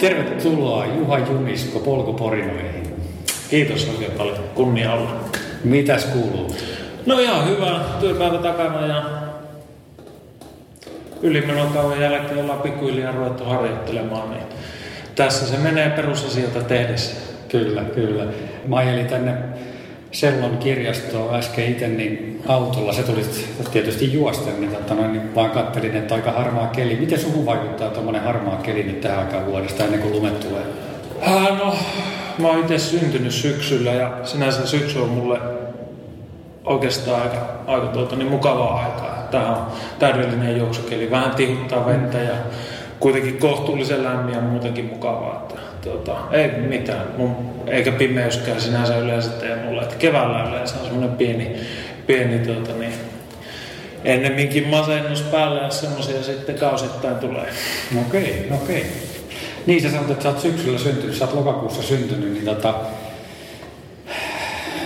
Tervetuloa Juha Jumisko polkuporinoihin. Kiitos oikein paljon. Kunnia olla. Mitäs kuuluu? No ihan hyvä. Työpäivä takana ja ylimenokauden jälkeen ollaan pikkuhiljaa ruvettu harjoittelemaan. Niin tässä se menee perusasioita tehdessä. Kyllä, kyllä. Mä ajelin tänne Sellon kirjastoon äsken itse niin autolla. Se tuli tietysti juosten, niin, totta noin, niin vaan kattelin, että aika harmaa keli. Miten suhun vaikuttaa tuommoinen harmaa keli nyt tähän aikaan vuodesta ennen kuin lumet tulee? Ah, no, mä oon itse syntynyt syksyllä ja sinänsä syksy on mulle oikeastaan aika, aika tuota, niin mukavaa aikaa. Tämä on täydellinen juoksukeli. Vähän tihuttaa vettä ja kuitenkin kohtuullisen lämmin ja muutenkin mukavaa. Että, tuota, ei mitään. Mun, eikä pimeyskään sinänsä yleensä tee mulle. Että keväällä yleensä on semmoinen pieni, pieni tuota, niin, ennemminkin masennus päällä ja semmoisia sitten kausittain tulee. Okei, okei. Niin sä sanot, että sä oot syksyllä syntynyt, sä oot lokakuussa syntynyt, niin tota,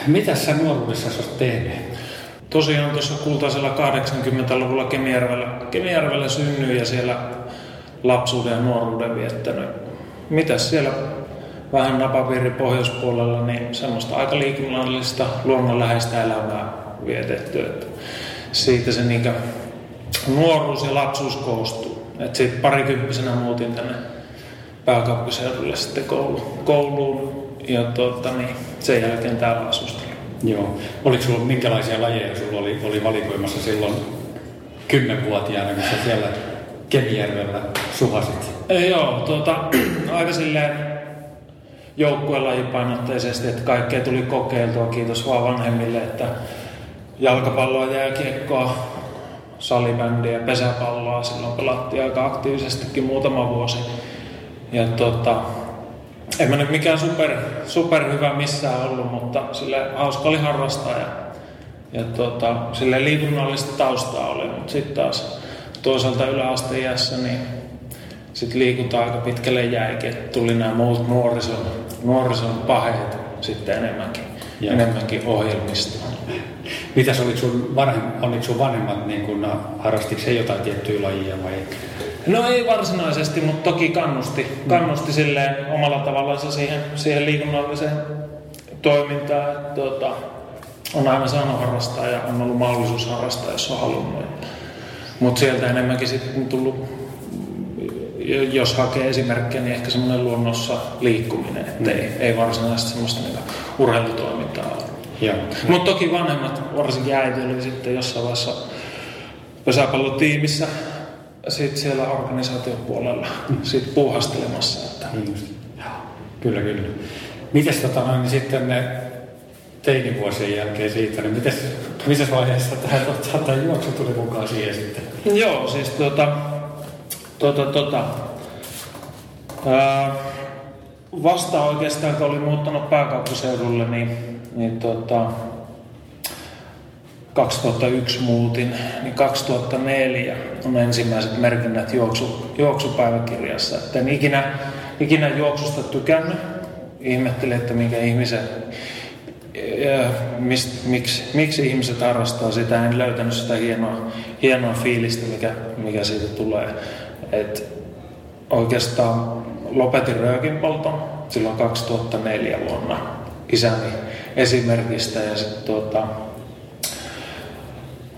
mitä sä nuoruudessa sä oot tehnyt? Tosiaan tuossa kultaisella 80-luvulla Kemijärvellä, Kemijärvellä synnyin ja siellä lapsuuden ja nuoruuden viettänyt. Mitäs siellä vähän napapiiri pohjoispuolella, niin semmoista aika liikunnallista, luonnonläheistä elämää vietetty. Että siitä se niinkä nuoruus ja lapsuus koostuu. Että sitten parikymppisenä muutin tänne pääkaupunkiseudulle sitten koulu, kouluun ja tuota, niin sen jälkeen täällä asustelin. Joo. Oliko sulla minkälaisia lajeja sulla oli, oli valikoimassa silloin kymmenvuotiaana, kun sä siellä Kemijärvellä suhasit? Ei, joo, tuota, aika silleen joukkuelajipainotteisesti, että kaikkea tuli kokeiltua, kiitos vaan vanhemmille, että jalkapalloa, jääkiekkoa, salibändiä, pesäpalloa, silloin pelattiin aika aktiivisestikin muutama vuosi. Ja tuota, en mä nyt mikään super, super hyvä missään ollut, mutta sille hauska oli harrastaa ja, ja tuota, sille liikunnallista taustaa oli, mutta sitten taas toisaalta yläasteiässä niin sitten liikunta aika pitkälle jäikin, että tuli nämä muut nuorison, nuorison paheet sitten enemmänkin, ja. enemmänkin ohjelmistoon. Mitäs oliko sun, vanhem, sun vanhemmat, niin kun, harrastiko he jotain tiettyä lajia vai? No ei varsinaisesti, mutta toki kannusti, kannusti mm. silleen omalla tavallaan siihen, siihen liikunnalliseen toimintaan. Että, tuota, on aina saanut harrastaa ja on ollut mahdollisuus harrastaa, jos on halunnut. Mutta sieltä enemmänkin sitten tullut, jos hakee esimerkkejä, niin ehkä semmoinen luonnossa liikkuminen. Että mm. ei, ei varsinaisesti semmoista niinku urheilutoimintaa ole. Mutta toki vanhemmat, varsinkin äiti oli sitten jossain vaiheessa pesäpallotiimissä sitten siellä organisaatiopuolella mm. sit puuhastelemassa. Että. Niin just. Kyllä, kyllä. Mites tota niin sitten ne teinivuosien jälkeen siitä, niin mites, missä vaiheessa tämä, tota, tämä juoksu tuli mukaan siihen sitten? Joo, siis tota, tota, tota, ää, vasta oikeastaan, kun olin muuttanut pääkaupunkiseudulle, niin, niin tota, 2001 muutin, niin 2004 on ensimmäiset merkinnät juoksu, juoksupäiväkirjassa. Että en ikinä, ikinä juoksusta tykännyt. Ihmettelin, että minkä ihmisen, mist, miksi, miksi ihmiset harrastaa sitä. En löytänyt sitä hienoa, hienoa fiilistä, mikä, mikä siitä tulee. Et oikeastaan lopetin röökinpolton silloin 2004 vuonna isäni esimerkistä ja sitten tuota,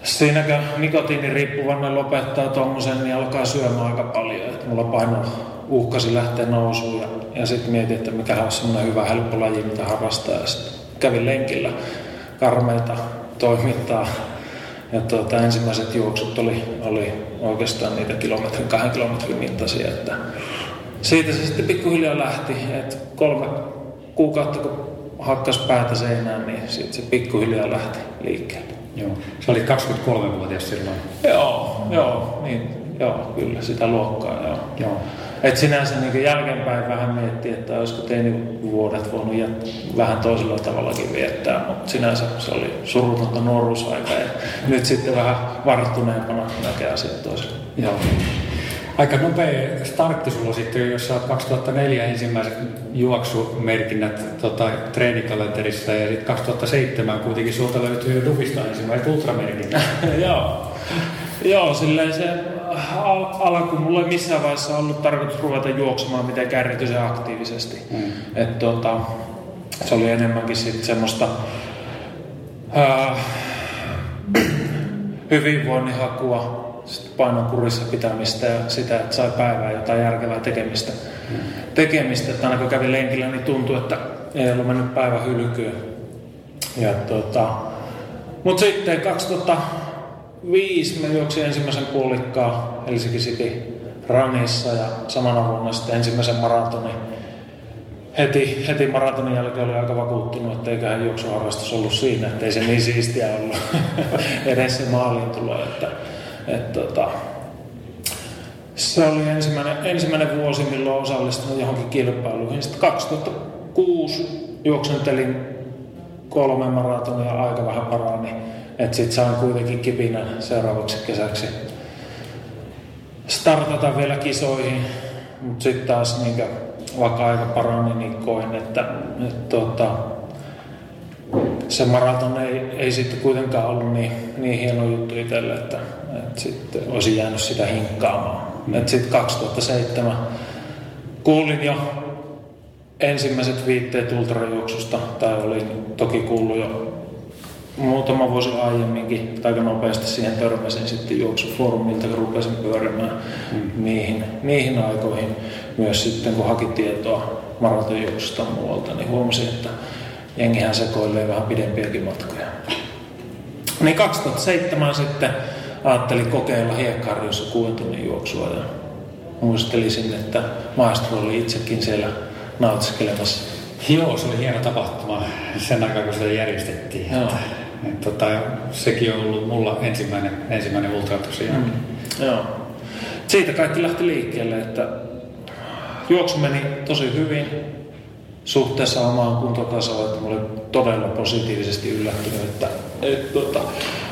Siinäkö nikotiiniriippuvainen lopettaa tuommoisen, niin alkaa syömään aika paljon. Että mulla paino uhkasi lähteä nousuun ja, ja sitten mietin, että mikä on semmoinen hyvä helppo laji, mitä harrastaa. Ja kävin lenkillä karmeita toimintaa. Ja tuota, ensimmäiset juoksut oli, oli oikeastaan niitä kilometrin, kahden kilometrin mittaisia. Että siitä se sitten pikkuhiljaa lähti. Että kolme kuukautta kun hakkas päätä seinään, niin sitten se pikkuhiljaa lähti liikkeelle. Joo. Se oli 23-vuotias silloin. Joo, joo, niin, joo, kyllä sitä luokkaa, joo. joo. Et sinänsä niin jälkeenpäin vähän miettii, että olisiko teini vuodet voinut jät, vähän toisella tavallakin viettää, mutta sinänsä se oli surutonta nuoruusaika ja nyt sitten vähän varttuneempana näkee asiat toisella. Joo aika nopea startti sulla sitten, jos oot 2004 ensimmäiset juoksumerkinnät tota, treenikalenterissa ja sitten 2007 kuitenkin sulta löytyy Dubista ensimmäiset ultramerkinnät. Joo. Joo, silleen se al- alkuun mulla ei missään vaiheessa ollut tarkoitus ruveta juoksemaan mitenkään erityisen aktiivisesti. Mm. Et, tota, se oli enemmänkin sit semmoista ää, hyvinvoinnin hakua, sit painon kurissa pitämistä ja sitä, että sai päivää jotain järkevää tekemistä. Mm. tekemistä. Että aina kun kävin lenkillä, niin tuntui, että ei ollut mennyt päivä hylkyä. Ja tota, mutta sitten 2005 mä juoksin ensimmäisen puolikkaa Helsinki City Ranissa ja samana vuonna sitten ensimmäisen maratonin. Heti, heti maratonin jälkeen oli aika vakuuttunut, että eiköhän juoksuharrastus ollut siinä, että ei se niin siistiä ollut edes se maaliin tulo. Että, et, tota, se oli ensimmäinen, ensimmäinen vuosi, milloin osallistunut johonkin kilpailuihin. Sitten 2006 juoksentelin kolme maratonia aika vähän parani. Että sit saan kuitenkin kipinän seuraavaksi kesäksi startata vielä kisoihin. Mutta sitten taas niin vaikka aika parani, niin koin, että, että tota, se maraton ei, ei sitten kuitenkaan ollut niin, niin hieno juttu itselle, että, että sitten olisi jäänyt sitä hinkkaamaan. Mm. Että sitten 2007 kuulin jo ensimmäiset viitteet ultrajuoksusta, tai olin toki kuullut jo muutama vuosi aiemminkin, aika nopeasti siihen törmäsin sitten juoksufoorumilta, kun rupesin pyörimään mm. niihin, niihin aikoihin. Myös sitten kun haki tietoa maratonjuoksusta muualta, niin huomasin, että jengihän sekoilee vähän pidempiäkin matkoja. Niin 2007 sitten ajattelin kokeilla Hiekkarjossa kuuden tunnin juoksua ja muistelisin, että maestro oli itsekin siellä nautiskelemassa. Joo, se oli hieno tapahtuma sen aikaa, kun sitä järjestettiin. Joo. Että, tota, sekin on ollut mulla ensimmäinen, ensimmäinen ultra tosiaan. Mm. Joo. Siitä kaikki lähti liikkeelle, että juoksu meni tosi hyvin suhteessa omaan kuntotasoon, että mä olin todella positiivisesti yllättynyt, että et, tota,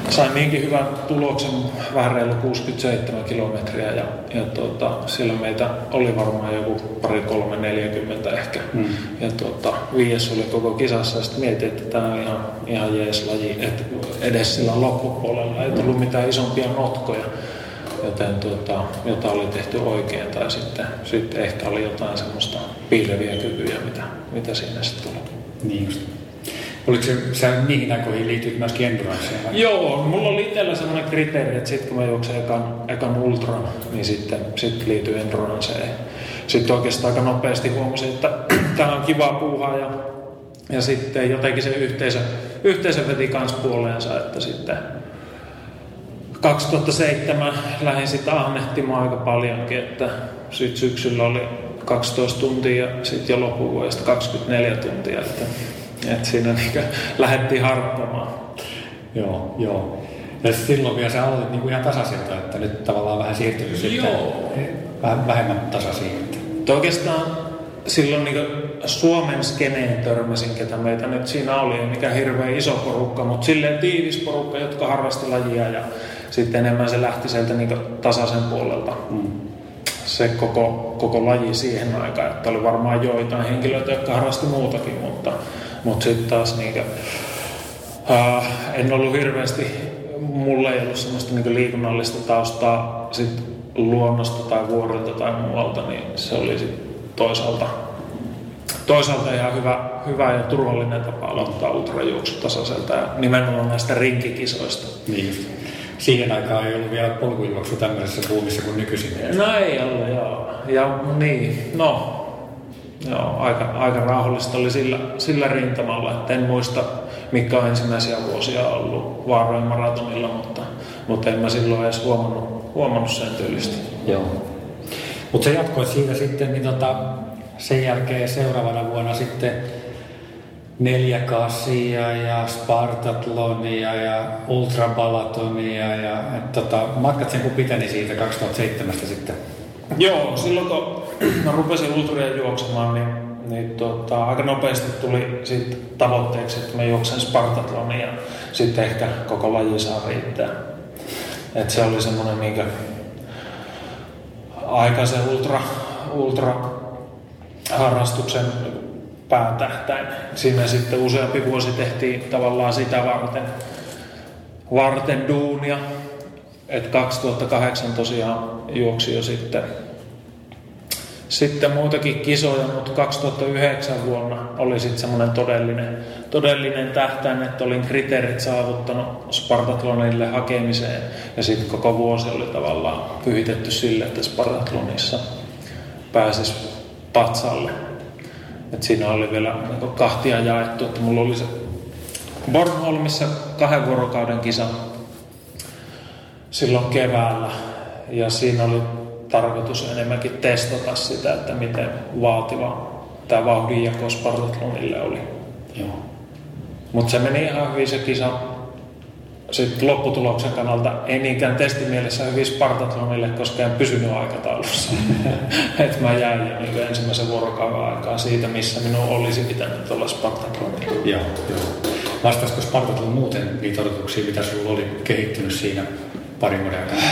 sain niinkin hyvän tuloksen vähän reilu 67 kilometriä ja, ja tota, siellä meitä oli varmaan joku pari, kolme, neljäkymmentä ehkä. Mm. Ja tota, viides oli koko kisassa ja sitten mietin, että tämä on ihan, ihan jees laji, että edes sillä loppupuolella ei tullut mitään isompia notkoja joten tuota, jota oli tehty oikein tai sitten, sitten ehkä oli jotain semmoista piileviä kykyjä, mitä, mitä siinä sitten tuli. Niin just. Oliko se, sä niihin aikoihin liittyy myös enduranceen? Joo, mulla oli itsellä sellainen kriteeri, että sitten kun mä juoksen ekan, ekan ultra, niin sitten sit liittyy enduranceen. Sitten oikeastaan aika nopeasti huomasin, että tämä on kiva puuhaa ja, ja sitten jotenkin se yhteisö, yhteisö veti kans puoleensa, että sitten 2007 lähdin sitten ahnehtimaan aika paljonkin, että sitten syksyllä oli 12 tuntia ja sitten jo loppuvuodesta 24 tuntia, että, että siinä niin lähdettiin harppamaan. Joo, joo. Ja silloin vielä sä aloitit niin ihan tasaisilta, että nyt tavallaan vähän siirtynyt sitten vähän vähemmän tasaisiin. Oikeastaan silloin niin Suomen skeneen törmäsin, ketä meitä nyt siinä oli, ei mikään hirveän iso porukka, mutta silleen tiivis porukka, jotka harrasti lajia ja sitten enemmän se lähti sieltä niin tasaisen puolelta. Mm. Se koko, koko laji siihen aikaan, että oli varmaan joitain henkilöitä, jotka harrasti muutakin, mutta, mutta sitten taas niin kuin, äh, en ollut hirveästi, mulla ei ollut sellaista niin liikunnallista taustaa sit luonnosta tai vuorilta tai muualta, niin se oli sitten toisaalta, toisaalta ihan hyvä, hyvä ja turvallinen tapa aloittaa ultrajuoksu tasaiselta ja nimenomaan näistä rinkikisoista. Niin siihen aikaan ei ollut vielä polkujuoksu tämmöisessä buumissa kuin nykyisin. No ei ollut, joo. Ja niin, no, joo, aika, aika rauhallista oli sillä, sillä rintamalla, että en muista, mikä on ensimmäisiä vuosia ollut vaarojen maratonilla, mutta, mutta en mä silloin edes huomannut, huomannut sen tyylistä. Joo. Mutta se jatkoi siitä sitten, niin tota, sen jälkeen seuraavana vuonna sitten neljä kasia ja Spartatlonia ja ultrabalatonia ja et, tota, matkat sen kun piteni siitä 2007 sitten. Joo, silloin kun mä rupesin ultria juoksemaan, niin, niin tota, aika nopeasti tuli sit tavoitteeksi, että mä juoksen Spartatlonia ja sitten ehkä koko laji saa riittää. Et se oli semmoinen niinkö aikaisen ultra, ultra harrastuksen päätähtäin. Siinä sitten useampi vuosi tehtiin tavallaan sitä varten, varten duunia. Et 2008 tosiaan juoksi jo sitten, sitten muitakin kisoja, mutta 2009 vuonna oli sitten semmoinen todellinen, todellinen tähtäin, että olin kriteerit saavuttanut Spartatlonille hakemiseen ja sitten koko vuosi oli tavallaan pyhitetty sille, että Spartatlonissa pääsisi patsalle. Et siinä oli vielä kahtia jaettu, että mulla oli se Bornholmissa kahden vuorokauden kisa silloin keväällä ja siinä oli tarkoitus enemmänkin testata sitä, että miten vaativa tämä vauhdinjako Spartatlonille oli. Mutta se meni ihan hyvin se kisa sitten lopputuloksen kannalta ei niinkään testimielessä hyvin Spartatlonille, koska en pysynyt aikataulussa. että mä jäin jo niin ensimmäisen vuorokauden aikaa siitä, missä minun olisi pitänyt olla Spartatlonilla. Joo, joo. Vastaisiko Spartatlon muuten niitä odotuksia, mitä sulla oli kehittynyt siinä parin vuoden aikana?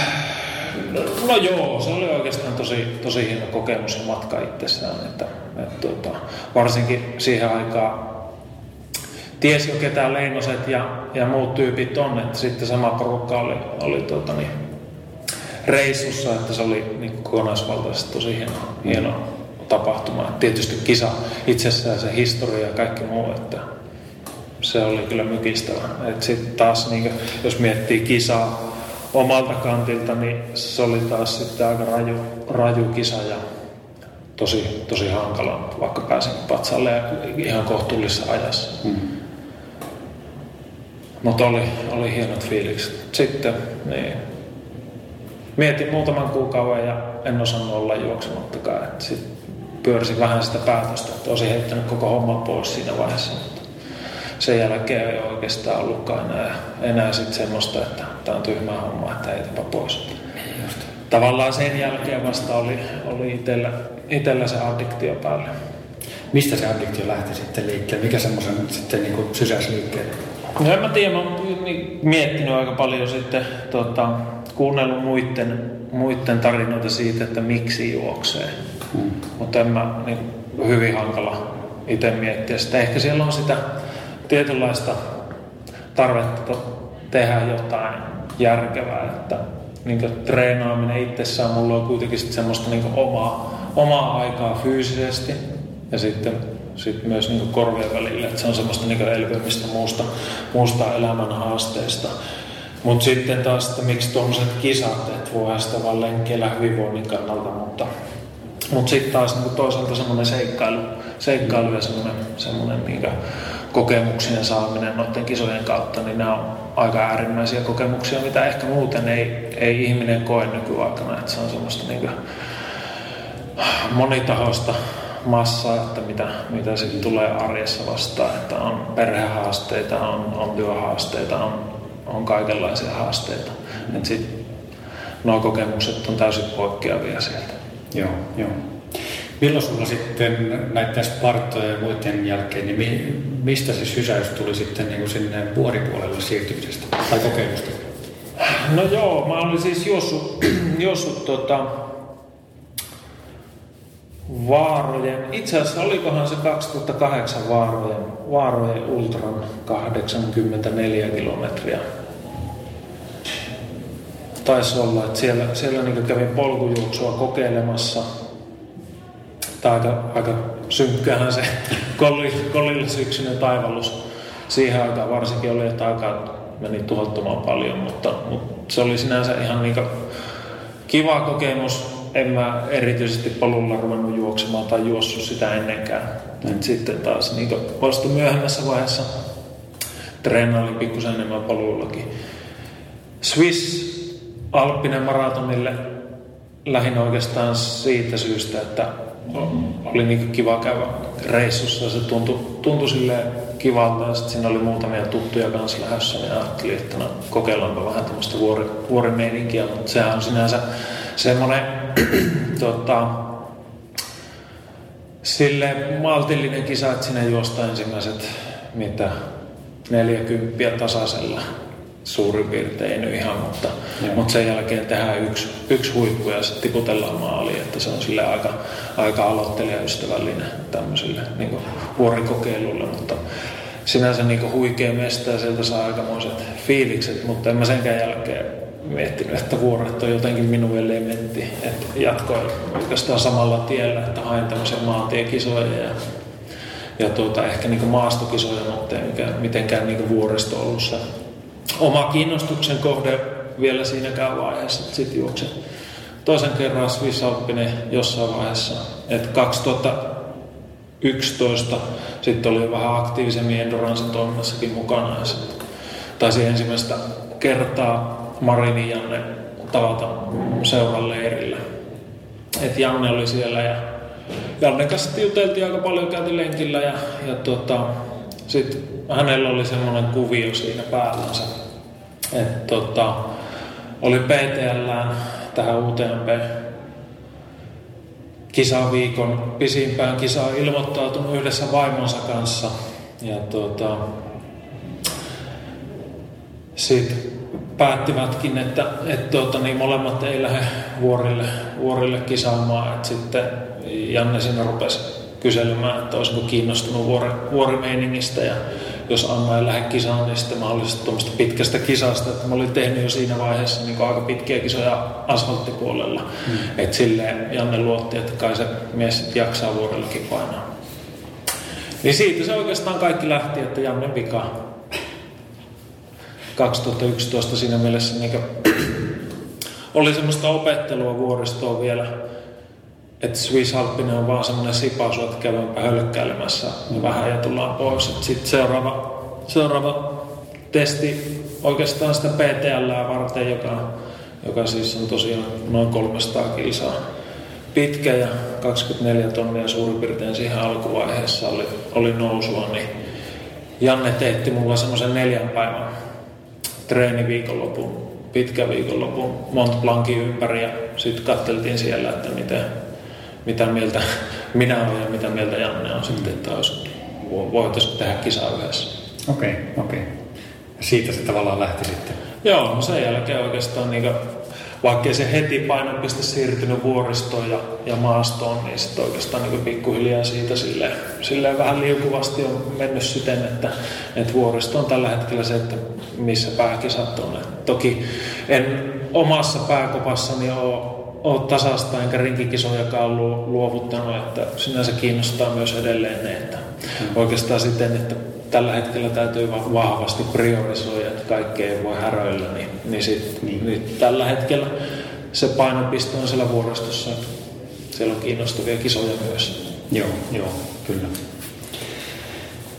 No, no joo, se oli oikeastaan tosi, tosi hieno kokemus ja matka itsessään. Että, että, tuota, varsinkin siihen aikaan tiesi jo ketään Leinoset ja, ja muut tyypit on, että sitten sama porukka oli, oli tuota, niin, reissussa, että se oli niin kokonaisvaltaisesti tosi hieno, hieno tapahtuma. Et tietysti kisa itsessään, se historia ja kaikki muu, että se oli kyllä mykistävä. Sitten taas, niin, jos miettii kisaa omalta kantilta, niin se oli taas sitten aika raju, raju kisa ja tosi, tosi hankala, vaikka pääsin patsalle ihan kohtuullisessa ajassa. Mm. Mutta oli, oli hienot fiilikset. Sitten niin, mietin muutaman kuukauden ja en osannut olla juoksemattakaan. Sitten pyörisin vähän sitä päätöstä, että olisin heittänyt koko homman pois siinä vaiheessa. Sen jälkeen ei oikeastaan ollutkaan enää, enää sit semmoista, että tämä on tyhmä homma, että heitäpä pois. Just. Tavallaan sen jälkeen vasta oli, oli itsellä, itsellä se addiktio päälle. Mistä se addiktio lähti sitten liikkeelle? Mikä semmoisen sitten niin sysäsi liikkeelle? No en mä tiedä, mä oon miettinyt aika paljon sitten, tota, kuunnellut muiden, muiden tarinoita siitä, että miksi juoksee. Hmm. Mutta en mä niin, hyvin hankala itse miettiä sitä. Ehkä siellä on sitä tietynlaista tarvetta tehdä jotain järkevää, että niin treenaaminen itsessään mulla on kuitenkin sit semmoista niin omaa, omaa aikaa fyysisesti ja sitten sit myös niin korvien välillä, että se on semmoista niin elpymistä muusta, muusta elämän haasteista. Mutta sitten taas, että miksi tuommoiset kisat, että voihan sitä vaan lenkkeillä hyvinvoinnin kannalta, mutta, mutta sitten taas niin toisaalta semmoinen seikkailu, seikkailu ja semmoinen, semmoinen niin kokemuksien saaminen noiden kisojen kautta, niin nämä on aika äärimmäisiä kokemuksia, mitä ehkä muuten ei, ei ihminen koe nykyaikana. Että se on semmoista niin monitahoista massaa, että mitä, mitä sitten tulee arjessa vastaan. Että on perhehaasteita, on, on työhaasteita, on, on kaikenlaisia haasteita. Että sit nuo kokemukset on täysin poikkeavia sieltä. Joo, joo. Milloin sulla sitten näiden Spartojen ja muiden jälkeen, niin mistä se sysäys tuli sitten niin kuin sinne vuoripuolelle siirtymisestä tai kokeilusta? No joo, mä olin siis juossut, juossut tota, Vaarojen, itse asiassa olikohan se 2008 Vaarojen, Vaarojen Ultran 84 kilometriä. Taisi olla, että siellä, siellä niin kävin polkujuoksua kokeilemassa. Tämä aika, aika synkkähän se kolille syksyinen taivallus siihen aikaan varsinkin oli, että aikaa meni tuhottoman paljon, mutta, mutta se oli sinänsä ihan niin kiva kokemus en mä erityisesti polulla ruvennut juoksemaan tai juossut sitä ennenkään. Mm. Sitten taas niin vasta myöhemmässä vaiheessa treenailin pikkusen enemmän polullakin. Swiss Alppinen maratonille lähin oikeastaan siitä syystä, että oli niin kiva käydä reissussa. Se tuntui, tuntui silleen kivalta ja sitten siinä oli muutamia tuttuja kanssa lähdössä, niin ajattelin, että no, kokeillaanpa vähän tämmöistä vuori, vuorimeininkiä, mutta sehän on sinänsä semmoinen tota, sille maltillinen kisa, että sinne juosta ensimmäiset mitä 40 tasaisella suurin piirtein, ei nyt ihan, mutta, mutta sen jälkeen tehdään yksi, yksi huippu ja sitten tiputellaan maaliin, että se on sille aika, aika aloittelijaystävällinen tämmöisille niin vuorikokeilulle, mutta sinänsä niin huikea mesta ja sieltä saa aikamoiset fiilikset, mutta en mä senkään jälkeen miettinyt, että vuoret on jotenkin minun elementti. Että jatkoin oikeastaan samalla tiellä, että hain tämmöisiä maantiekisoja ja, ja tuota, ehkä niin maastokisoja, mutta ei mitenkään niin vuoristo ollut se oma kiinnostuksen kohde vielä siinäkään vaiheessa. Sitten juoksin toisen kerran Swiss Alpine jossain vaiheessa. Että 2011 sitten oli vähän aktiivisemmin Endurance toiminnassakin mukana. Ja sit taisi ensimmäistä kertaa Marini Janne tavata seuran leirillä. Et Janne oli siellä ja Janne kanssa juteltiin aika paljon, käytiin lenkillä ja, ja tota, sitten hänellä oli semmoinen kuvio siinä päällänsä. Että tota, oli PTL tähän UTMP kisaviikon pisimpään kisaan ilmoittautunut yhdessä vaimonsa kanssa. Ja tuota, sitten päättivätkin, että, että tuota, niin molemmat ei lähde vuorille, vuorille kisaamaan. Että sitten Janne siinä rupesi kyselemään, että olisiko kiinnostunut vuori, vuorimeiningistä ja jos Anna ei lähde kisaan, niin sitten mahdollisesti tuommoista pitkästä kisasta, että mä olin tehnyt jo siinä vaiheessa niin aika pitkiä kisoja asfalttipuolella. Mm. Että silleen Janne luotti, että kai se mies jaksaa vuodellakin painaa. Niin siitä se oikeastaan kaikki lähti, että Janne vika 2011 siinä mielessä niin oli semmoista opettelua vuoristoa vielä että Swiss Alpine on vaan semmoinen sipaasu, että käydäänpä hölkkäilemässä mm. vähän ja tullaan pois. Sitten seuraava, seuraava testi oikeastaan sitä PTL varten, joka, joka siis on tosiaan noin 300 kilsaa pitkä ja 24 tonnia suurin piirtein siihen alkuvaiheessa oli, oli nousua, niin Janne teetti mulla semmoisen neljän päivän treeniviikonlopun, pitkä viikonlopun Mont Blancin ympäri ja sitten katteltiin siellä, että miten, mitä mieltä minä olen ja mitä mieltä Janne on sitten, että olisi, voitaisiin tehdä kisaa yhdessä. Okei, okay, okei. Okay. Siitä se tavallaan lähti sitten. Joo, no sen jälkeen oikeastaan niin vaikkei se heti painopiste siirtynyt vuoristoon ja, ja maastoon, niin sitten oikeastaan niin pikkuhiljaa siitä silleen, silleen vähän liukuvasti on mennyt siten, että, että vuoristo on tällä hetkellä se, että missä pääkisat on. Et toki en omassa pääkopassani ole ole tasasta enkä rinkikisojakaan luovuttanut, että sinänsä kiinnostaa myös edelleen ne, että mm. oikeastaan siten, että tällä hetkellä täytyy vahvasti priorisoida, että kaikkea ei voi häröillä, niin, niin, sit, niin. niin tällä hetkellä se painopiste on siellä vuoristossa, että siellä on kiinnostavia kisoja myös. Joo, joo, kyllä.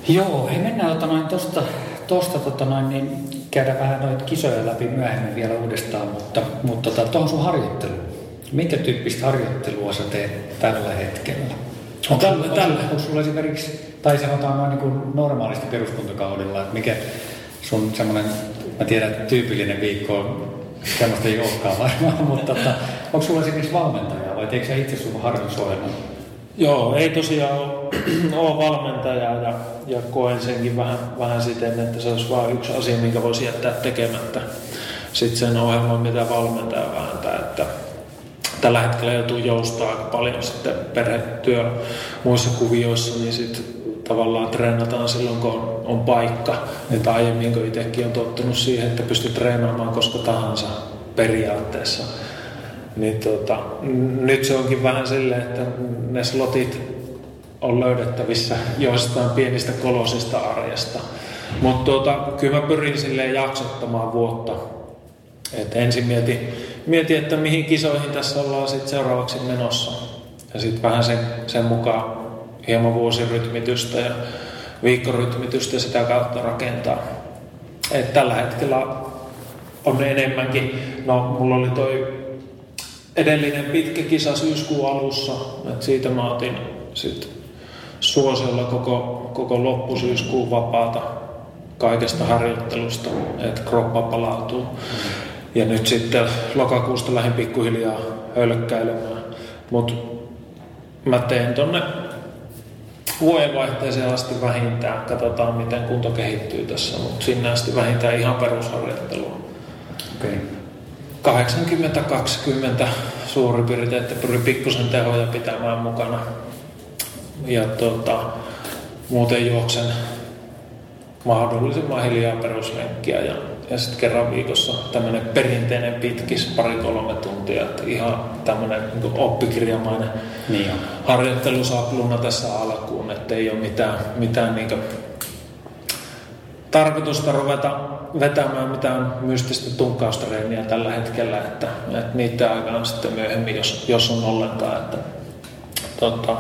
Joo, hei mennään tota noin tosta, tosta tota noin, niin käydä vähän noita kisoja läpi myöhemmin vielä uudestaan, mutta, mutta tota, tuohon sun harjoitteluun. Minkä tyyppistä harjoittelua sä teet tällä hetkellä? On tällä, tällä. Onko sulla esimerkiksi, tai sanotaan noin niin kuin normaalisti peruskuntakaudella, että mikä sun semmoinen, mä tiedän, että tyypillinen viikko on, semmoista ei olekaan varmaan, mutta tota, onko sulla esimerkiksi valmentaja vai teekö sä itse sun harjoitusohjelman? Joo, ei tosiaan ole, ole valmentaja ja, ja koen senkin vähän, vähän siten, että se olisi vain yksi asia, minkä voisi jättää tekemättä sitten sen ohjelman, mitä valmentaja vääntää. Että tällä hetkellä joutuu joustaa aika paljon sitten perhetyö muissa kuvioissa, niin sitten tavallaan treenataan silloin, kun on, on paikka. Että aiemmin, kun itsekin on tottunut siihen, että pystyy treenaamaan koska tahansa periaatteessa, niin tota, nyt se onkin vähän silleen, että ne slotit on löydettävissä joistain pienistä kolosista arjesta. Mutta tota, kyllä mä pyrin silleen jaksottamaan vuotta. Et ensin mietin, mietin, että mihin kisoihin tässä ollaan sit seuraavaksi menossa. Ja sitten vähän sen, sen mukaan hieman vuosirytmitystä ja viikkorytmitystä sitä kautta rakentaa. Et tällä hetkellä on enemmänkin, no mulla oli toi edellinen pitkä kisa syyskuun alussa, että siitä mä otin sit suosiolla koko, koko loppusyyskuun vapaata kaikesta harjoittelusta, että kroppa palautuu. Ja nyt sitten lokakuusta lähdin pikkuhiljaa hölkkäilemään. Mutta mä teen tonne vuodenvaihteeseen asti vähintään. Katsotaan, miten kunto kehittyy tässä, mutta sinne asti vähintään ihan perusharjoittelua. Okay. 80-20 suurin piirtein, että pyrin pikkusen tehoja pitämään mukana. Ja tuota, muuten juoksen mahdollisimman hiljaa peruslenkkiä ja ja sitten kerran viikossa tämmöinen perinteinen pitkis, pari-kolme tuntia, että ihan tämmöinen niin oppikirjamainen Niin on. harjoittelusapluna tässä alkuun, että ei ole mitään, mitään niin tarkoitusta ruveta vetämään mitään mystistä tunkaustreeniä tällä hetkellä, että, että niitä aikaan sitten myöhemmin, jos, jos on ollenkaan, että tota,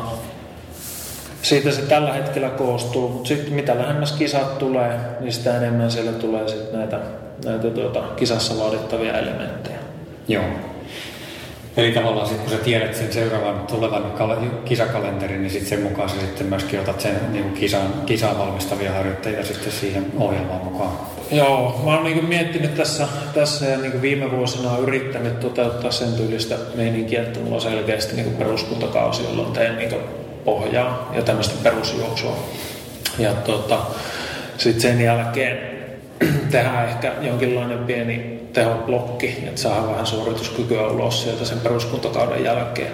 siitä se tällä hetkellä koostuu, mutta sitten mitä lähemmäs kisat tulee, niin sitä enemmän siellä tulee sitten näitä, näitä tuota, kisassa vaadittavia elementtejä. Joo. Eli tavallaan sitten kun sä tiedät sen seuraavan tulevan kal- kisakalenterin, niin sitten sen mukaan sä sitten myöskin otat sen niin kisan, kisaan valmistavia harjoitteita sitten siihen ohjelmaan mukaan. Joo, mä oon niin miettinyt tässä, tässä ja niin viime vuosina on yrittänyt toteuttaa sen tyylistä meininkiä, että mulla on selkeästi niin peruskuntakausi, jolloin teen niin pohjaa ja tämmöistä perusjuoksua. Ja tota, sitten sen jälkeen tehdään ehkä jonkinlainen pieni tehoblokki, että saadaan vähän suorituskykyä ulos sieltä sen peruskuntakauden jälkeen.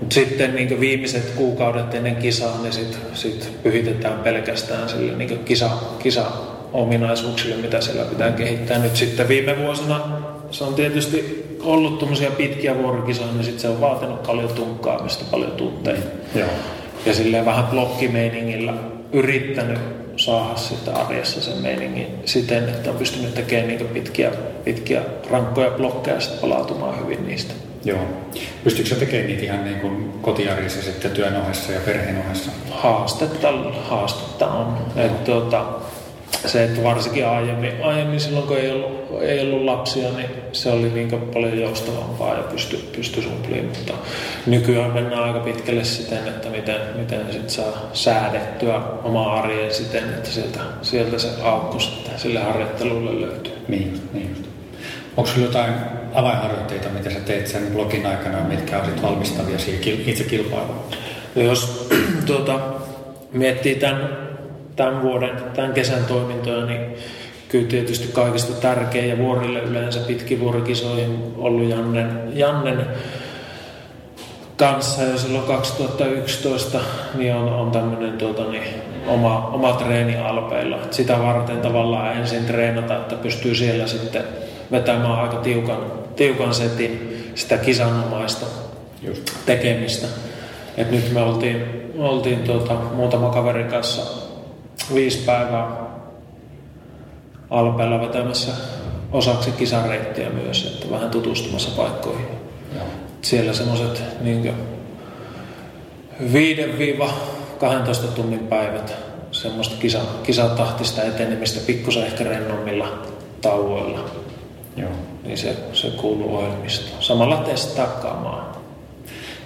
Mut sitten niin viimeiset kuukaudet ennen kisaa, niin sitten sit pyhitetään pelkästään sille niin kisa, kisa ominaisuuksille, mitä siellä pitää kehittää. Nyt sitten viime vuosina se on tietysti ollut tuommoisia pitkiä vuorokisoja, niin sitten se on vaatinut paljon tunkkaamista, paljon tunteja. Joo. Ja silleen vähän blokkimeiningillä yrittänyt saada sitä arjessa sen meiningin siten, että on pystynyt tekemään niin pitkiä, pitkiä rankkoja blokkeja ja sitten palautumaan hyvin niistä. Joo. Pystyykö sä tekemään niitä ihan niin kuin kotiarjessa sitten työn ohessa ja perheen ohessa? Haastetta, haastetta on. Et, tuota, se, että varsinkin aiemmin, aiemmin silloin kun ei ollut, ei ollut lapsia, niin se oli niin paljon joustavampaa ja pysty, pysty sumpliin, mutta nykyään mennään aika pitkälle siten, että miten, miten sit saa säädettyä omaa arjen siten, että sieltä, sieltä se aukko sitten sille harjoittelulle löytyy. Niin, niin. Onko sinulla jotain avainharjoitteita, mitä sä teet sen blogin aikana, mitkä on valmistavia siihen itse kilpailuun? Jos tuota, miettii tämän tämän vuoden, tämän kesän toimintoja, niin kyllä tietysti kaikista tärkein ja vuorille yleensä pitkin vuorikisoihin ollut Jannen, Jannen kanssa jo silloin 2011 niin on, on tämmöinen tuota, niin, oma, oma treeni Alpeilla. Sitä varten tavallaan ensin treenata, että pystyy siellä sitten vetämään aika tiukan, tiukan setin sitä kisanomaista Just. tekemistä. Et nyt me oltiin, oltiin tuota, muutama kaverin kanssa viisi päivää Alpeella vetämässä osaksi kisareittiä myös, että vähän tutustumassa paikkoihin. Ja. Siellä semmoiset niin 5-12 tunnin päivät semmoista kisa, kisatahtista etenemistä pikkusen ehkä rennommilla tauoilla. Joo. Niin se, se kuuluu ohjelmistoon. Samalla testaa kamaa.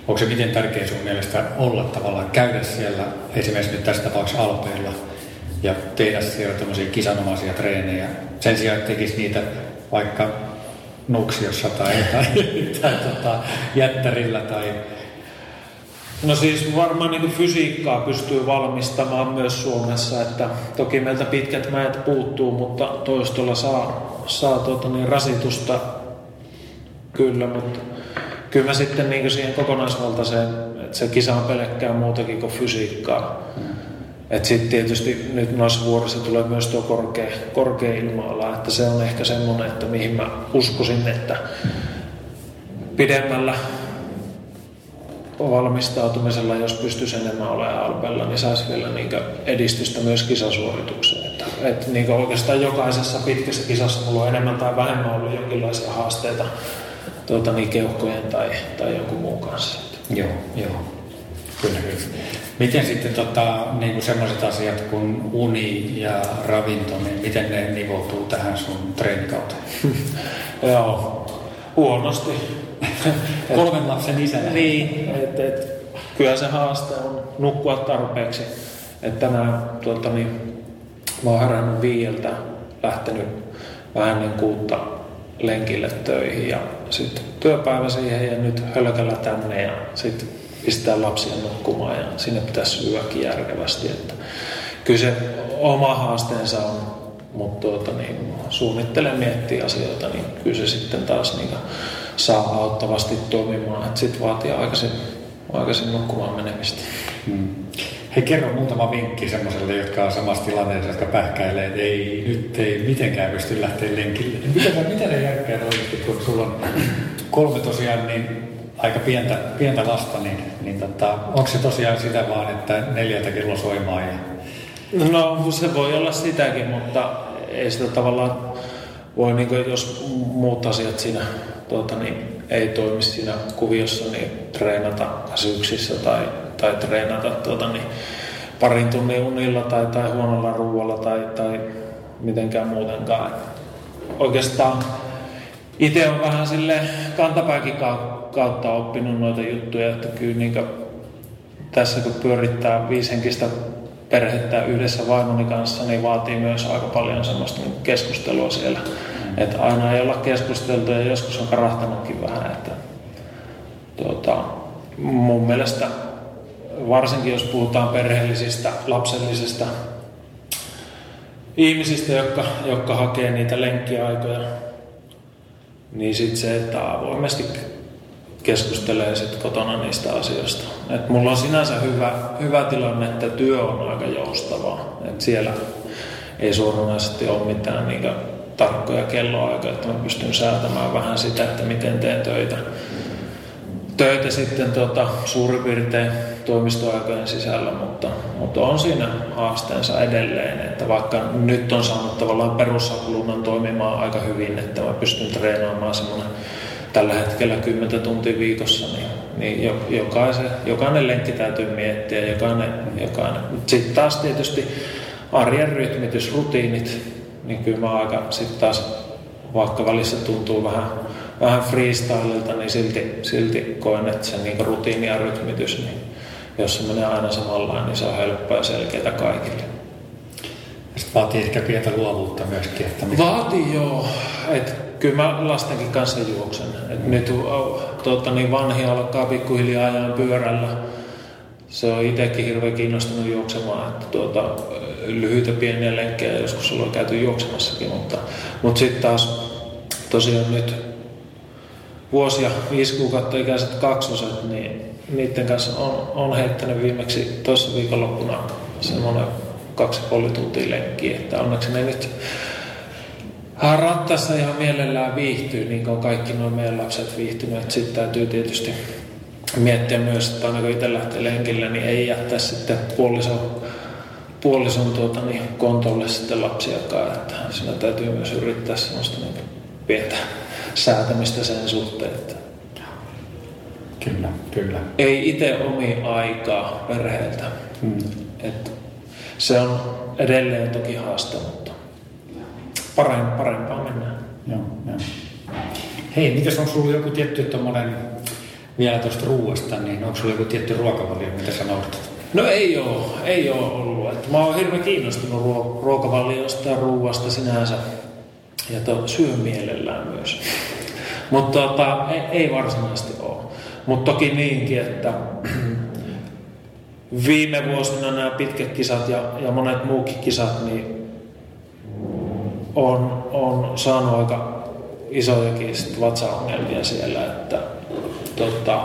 Onko se miten tärkeä sun mielestä olla tavallaan käydä siellä esimerkiksi nyt tässä tapauksessa Alpeilla – ja tehdä siellä tämmöisiä kisanomaisia treenejä. Sen sijaan, että tekisi niitä vaikka nuksiossa tai, tai, tai tota, jättärillä tai No siis varmaan niin fysiikkaa pystyy valmistamaan myös Suomessa, että toki meiltä pitkät mäet puuttuu, mutta toistolla saa, saa tuota niin rasitusta kyllä, mutta kyllä mä sitten niin siihen kokonaisvaltaiseen, että se kisa on pelkkää muutakin kuin fysiikkaa. Hmm sitten tietysti nyt noissa vuoroissa tulee myös tuo korkea, korkea ilma että se on ehkä semmoinen, että mihin mä uskoisin, että pidemmällä valmistautumisella, jos pystyisi enemmän olemaan alpella, niin saisi vielä niin edistystä myös kisasuoritukseen. Että, että niin oikeastaan jokaisessa pitkässä kisassa mulla on enemmän tai vähemmän ollut jonkinlaisia haasteita tuota, niin keuhkojen tai, tai jonkun muun kanssa. Joo, joo. Kyllä, kyllä. Miten sitten tota, niin sellaiset asiat kuin uni ja ravinto, niin miten ne nivoutuu tähän sun treenikauteen? Joo, huonosti. Kolmen lapsen isänä. niin, että et, kyllä se haaste on nukkua tarpeeksi. Että tänään tuota, niin, mä oon herännyt viieltä, lähtenyt vähän ennen kuutta lenkille töihin ja sitten työpäivä siihen ja nyt hölkällä tänne ja sitten pistää lapsia nukkumaan ja sinne pitäisi syödäkin järkevästi. Että kyllä se oma haasteensa on, mutta tuota, niin, suunnittelen miettiä asioita, niin kyllä se sitten taas niin, saa auttavasti toimimaan. Sitten vaatii aikaisin, aikaisin nukkumaan menemistä. Hmm. Hei, kerro muutama vinkki semmoiselle, jotka on samassa tilanteessa, jotka pähkäilee, että ei, nyt ei mitenkään pysty lähteä lenkille. Mitä, mitä ne järkeä oikeasti, kun sulla on kolme tosiaan niin aika pientä, pientä lasta, niin, niin tota, onko se tosiaan sitä vaan, että neljältä kello soimaan? Ja... No se voi olla sitäkin, mutta ei sitä tavallaan voi, niin kuin, jos muut asiat siinä tuota, niin, ei toimi siinä kuviossa, niin treenata syyksissä tai, tai treenata tuota, niin, parin tunnin unilla tai, tai huonolla ruoalla tai, tai mitenkään muutenkaan. Oikeastaan itse on vähän sille kantapääkin kautta oppinut noita juttuja, että kyllä niin tässä kun pyörittää viishenkistä perhettä yhdessä vaimoni kanssa, niin vaatii myös aika paljon semmoista keskustelua siellä. Mm. Että aina ei olla keskusteltu ja joskus on karahtanutkin vähän. Että, tuota, mun mielestä varsinkin jos puhutaan perheellisistä, lapsellisista ihmisistä, jotka, jotka hakee niitä lenkkiaikoja, niin sitten se, että avoimesti keskustelee sit kotona niistä asioista. Et mulla on sinänsä hyvä, hyvä tilanne, että työ on aika joustavaa. Et siellä ei suoranaisesti ole mitään niitä tarkkoja kelloaikoja, että mä pystyn säätämään vähän sitä, että miten teen töitä. Töitä sitten tuota, suurin piirtein toimistoaikojen sisällä, mutta, mutta on siinä haasteensa edelleen, että vaikka nyt on saanut tavallaan perusaklunnan toimimaan aika hyvin, että mä pystyn treenaamaan semmoinen tällä hetkellä 10 tuntia viikossa, niin, niin jokaisen, jokainen lenkki täytyy miettiä, jokainen, jokainen. Sitten taas tietysti arjen rytmitys, rutiinit, niin kyllä mä aika sitten taas, vaikka välissä tuntuu vähän, vähän freestylilta, niin silti, silti koen, että se niin rutiini ja rytmitys, niin jos se menee aina samalla, niin se on helppoa ja selkeää kaikille. Sitten vaatii ehkä pientä luovuutta myöskin. Että mitä... Vaatii joo. Et kyllä mä lastenkin kanssa juoksen. Et nyt tuota, niin vanhi alkaa pikkuhiljaa ajan pyörällä. Se on itsekin hirveän kiinnostunut juoksemaan. Että tuota, lyhyitä pieniä lenkkejä joskus ollaan käyty juoksemassakin. Mutta, mutta sitten taas tosiaan nyt vuosia, viisi kuukautta ikäiset kaksoset, niin niiden kanssa on, on heittänyt viimeksi toisessa viikonloppuna semmoinen kaksi puoli tuntia lenkkiä. Että onneksi ne nyt rattassa ihan mielellään viihtyy, niin kuin kaikki nuo meidän lapset viihtyneet. Sitten täytyy tietysti miettiä myös, että aina kun itse lähtee lenkille, niin ei jättää sitten puolison, puolison tuota, niin kontolle sitten lapsiakaan. Että siinä täytyy myös yrittää sellaista niin pientä säätämistä sen suhteen. Että kyllä, kyllä. Ei itse omi aikaa perheeltä. Hmm. Että se on edelleen toki haaste, mutta parempaa mennään. Joo, joo. Hei, mitäs on sulla joku tietty tommonen, vielä tuosta ruuasta, niin onko sulla joku tietty ruokavalio, mitä sä noudatat? No ei ole, ei ole ollut. Et mä oon hirveän kiinnostunut ruo- ruokavaliosta ja ruuasta sinänsä. Ja to, syön mielellään myös. Mutta tota, ei, ei varsinaisesti ole. Mutta toki niinkin, että viime vuosina nämä pitkät kisat ja, ja monet muukin kisat, niin on, on saanut aika isojakin vatsaongelmia siellä, että tota,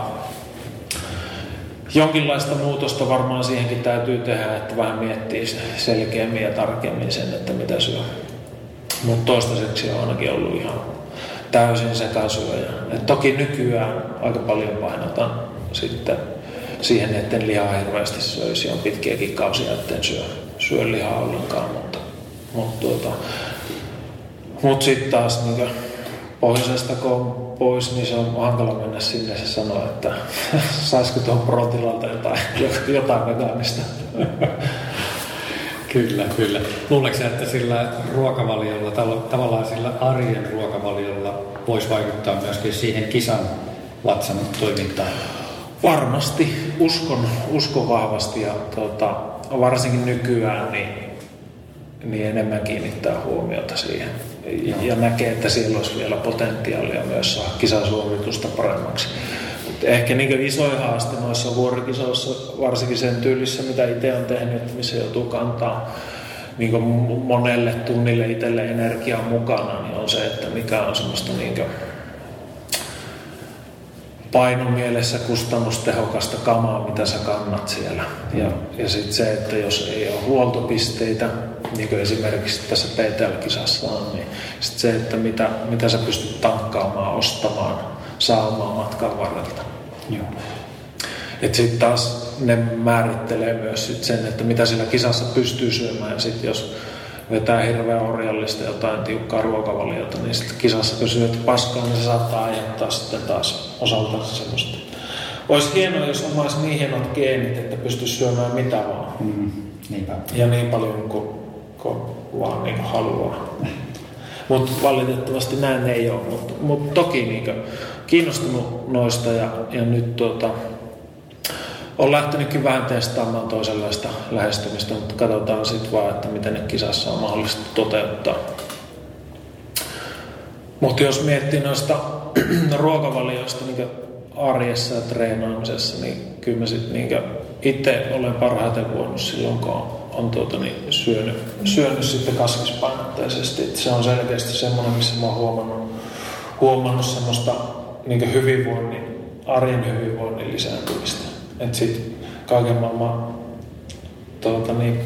jonkinlaista muutosta varmaan siihenkin täytyy tehdä, että vähän miettii selkeämmin ja tarkemmin sen, että mitä syö. Mutta toistaiseksi on ainakin ollut ihan täysin sekasyöjä. Et toki nykyään aika paljon painotan sitten siihen, että en lihaa hirveästi söisi. On pitkiäkin kausia, etten syö, syö lihaa ollenkaan, mutta, mutta tuota, mut sitten taas niin pohjoisesta kun on pois, niin se on hankala mennä sinne se sanoo, että saisiko tuon protilalta jotain, jotain vegaanista. Kyllä, kyllä. Luuleeko että sillä ruokavaliolla, tavallaan sillä arjen ruokavaliolla voisi vaikuttaa myöskin siihen kisan vatsan toimintaan? Varmasti, uskon, uskon vahvasti ja tuota, varsinkin nykyään niin, niin enemmän kiinnittää huomiota siihen. Ja, näkee, että siellä olisi vielä potentiaalia myös saada kisasuoritusta paremmaksi. Mutta ehkä niin isoin haaste noissa vuorikisoissa, varsinkin sen tyylissä, mitä itse on tehnyt, missä joutuu kantaa niin monelle tunnille itselle energiaa mukana, niin on se, että mikä on semmoista niin painomielessä kustannustehokasta kamaa, mitä sä kannat siellä. Ja, ja sitten se, että jos ei ole huoltopisteitä, niin kuin esimerkiksi tässä PTL-kisassa on, niin sit se, että mitä, mitä sä pystyt tankkaamaan, ostamaan, saamaan matkan varrelta. Joo. Että sitten taas ne määrittelee myös sit sen, että mitä sillä kisassa pystyy syömään. Ja sitten jos vetää hirveän orjallista jotain tiukkaa ruokavaliota, niin sitten kisassa kun syöt paskaa, niin se saattaa ajattaa sitten taas osalta semmoista. Olisi hienoa, jos omais niin hienot geenit, että pystyisi syömään mitä vaan. Mm, niinpä. Ja niin paljon kuin, kuin vaan niin kuin haluaa. Mutta valitettavasti näin ei ole. Mutta mut toki niin kuin, kiinnostunut noista ja, ja nyt tuota, on lähtenytkin vähän testaamaan toisenlaista lähestymistä, mutta katsotaan sitten vaan, että miten ne kisassa on mahdollista toteuttaa. Mutta jos miettii noista ruokavalioista niin arjessa ja treenaamisessa, niin kyllä mä sitten niin itse olen parhaiten voinut silloin, kun on, tuota, niin syönyt, syönyt sitten kasvispainotteisesti. Et se on selkeästi semmoinen, missä mä oon huomannut, huomannut semmoista niin hyvinvoinnin, arjen hyvinvoinnin lisääntymistä. Että sitten kaiken maailman tuota, niin,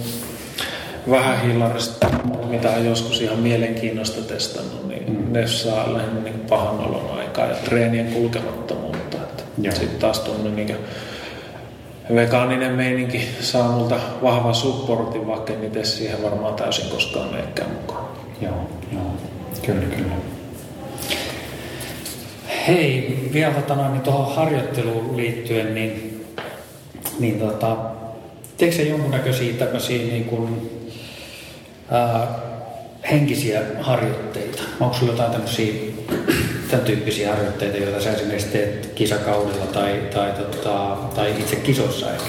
vähän hillarista, mitä on joskus ihan mielenkiinnosta testannut, niin mm. ne saa lähinnä niin pahan olon aikaa ja treenien kulkemattomuutta. Sitten taas tuonne niin vegaaninen meininki saa multa vahvan supportin, vaikka en itse siihen varmaan täysin koskaan menekään mukaan. Joo, joo. Kyllä, kyllä. Hei, vielä tota noin, niin tuohon harjoitteluun liittyen, niin niin tota, teekö se jonkunnäköisiä tämmöisiä niin kuin, ää, henkisiä harjoitteita? Onko sulla jotain tämmöisiä tämän tyyppisiä harjoitteita, joita sä esimerkiksi teet kisakaudella tai, tai, tota, tai itse kisossa ehkä?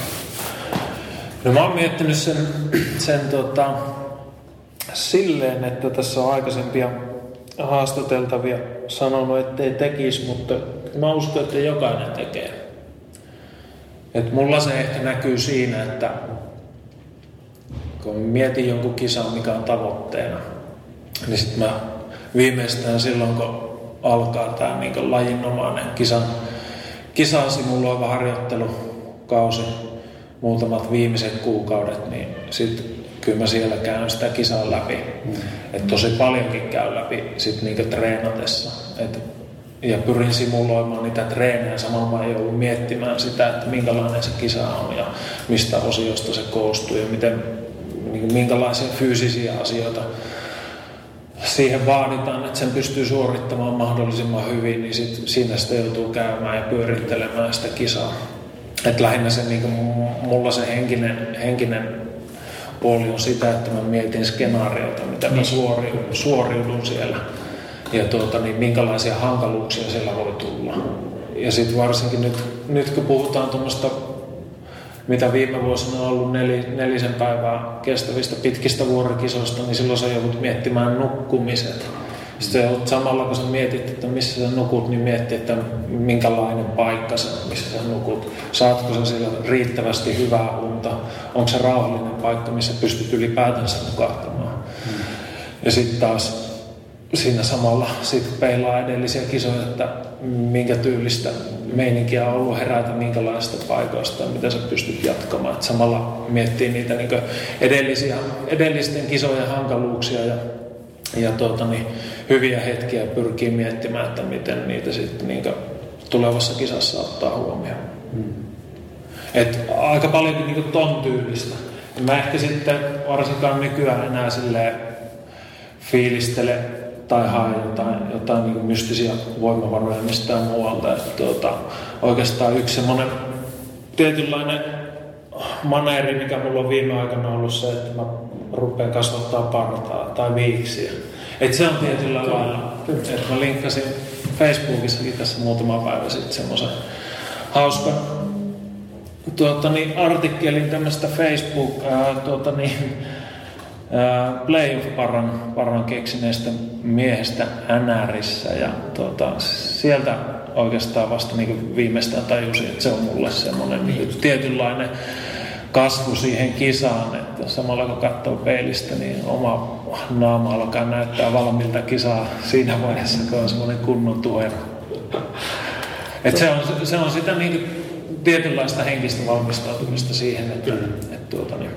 No mä oon miettinyt sen, sen tota, silleen, että tässä on aikaisempia haastateltavia sanonut, ettei tekisi, mutta mä uskon, että jokainen tekee. Et mulla se ehkä näkyy siinä, että kun mietin jonkun kisan, mikä on tavoitteena, niin sitten mä viimeistään silloin, kun alkaa tämä niin lajinomainen kisan, kisan simuloiva harjoittelukausi, muutamat viimeiset kuukaudet, niin sitten kyllä mä siellä käyn sitä kisaa läpi. Mm. Et tosi paljonkin käy läpi sit niinku treenatessa. Et ja pyrin simuloimaan niitä treenejä. Samalla mä joudun miettimään sitä, että minkälainen se kisa on ja mistä osiosta se koostuu ja miten, niin minkälaisia fyysisiä asioita siihen vaaditaan, että sen pystyy suorittamaan mahdollisimman hyvin, niin sit siinä sitä joutuu käymään ja pyörittelemään sitä kisaa. Et lähinnä se, niin mulla se henkinen, henkinen puoli on sitä, että mä mietin skenaariota, mitä mä niin. suoriudun, suoriudun siellä ja tuota, niin minkälaisia hankaluuksia siellä voi tulla. Ja sitten varsinkin nyt, nyt kun puhutaan tuommoista, mitä viime vuosina on ollut nel, nelisen päivää kestävistä pitkistä vuorokisoista, niin silloin sä joudut miettimään nukkumiset. Sitten samalla kun sä mietit, että missä sä nukut, niin mietti, että minkälainen paikka se on, missä sä nukut. Saatko sä siellä riittävästi hyvää unta? Onko se rauhallinen paikka, missä pystyt ylipäätänsä nukahtamaan? Hmm. Ja sitten taas siinä samalla sitten peilaa edellisiä kisoja, että minkä tyylistä meininkiä on ollut herätä minkälaista paikoista ja mitä sä pystyt jatkamaan. Et samalla miettii niitä niin edellisiä, edellisten kisojen hankaluuksia ja, ja tuota, niin, hyviä hetkiä pyrkii miettimään, että miten niitä sitten niin tulevassa kisassa ottaa huomioon. Hmm. Et aika paljon niin ton tyylistä. Mä ehkä sitten varsinkaan nykyään enää silleen fiilistele tai hae jotain, jotain niin mystisiä voimavaroja mistään muualta. Että tuota, oikeastaan yksi semmoinen tietynlainen maneeri, mikä mulla on viime aikana ollut se, että mä rupean kasvattaa partaa tai viiksiä. Et se on tietyllä lailla. Että mä linkkasin Facebookissakin tässä muutama päivä sitten semmoisen hauskan tuota, niin, artikkelin tämmöistä Facebook ää, tuota, niin, playoff-paran paran keksineestä miehestä NRissä ja tuota, sieltä oikeastaan vasta niin viimeistään tajusin, että se on mulle semmoinen niin tietynlainen kasvu siihen kisaan, että samalla kun katsoo peilistä, niin oma naama alkaa näyttää valmiilta kisaa siinä vaiheessa, kun on semmoinen kunnon tuero. Et se, on, se on sitä niin tietynlaista henkistä valmistautumista siihen, että, että, että tuota, niin,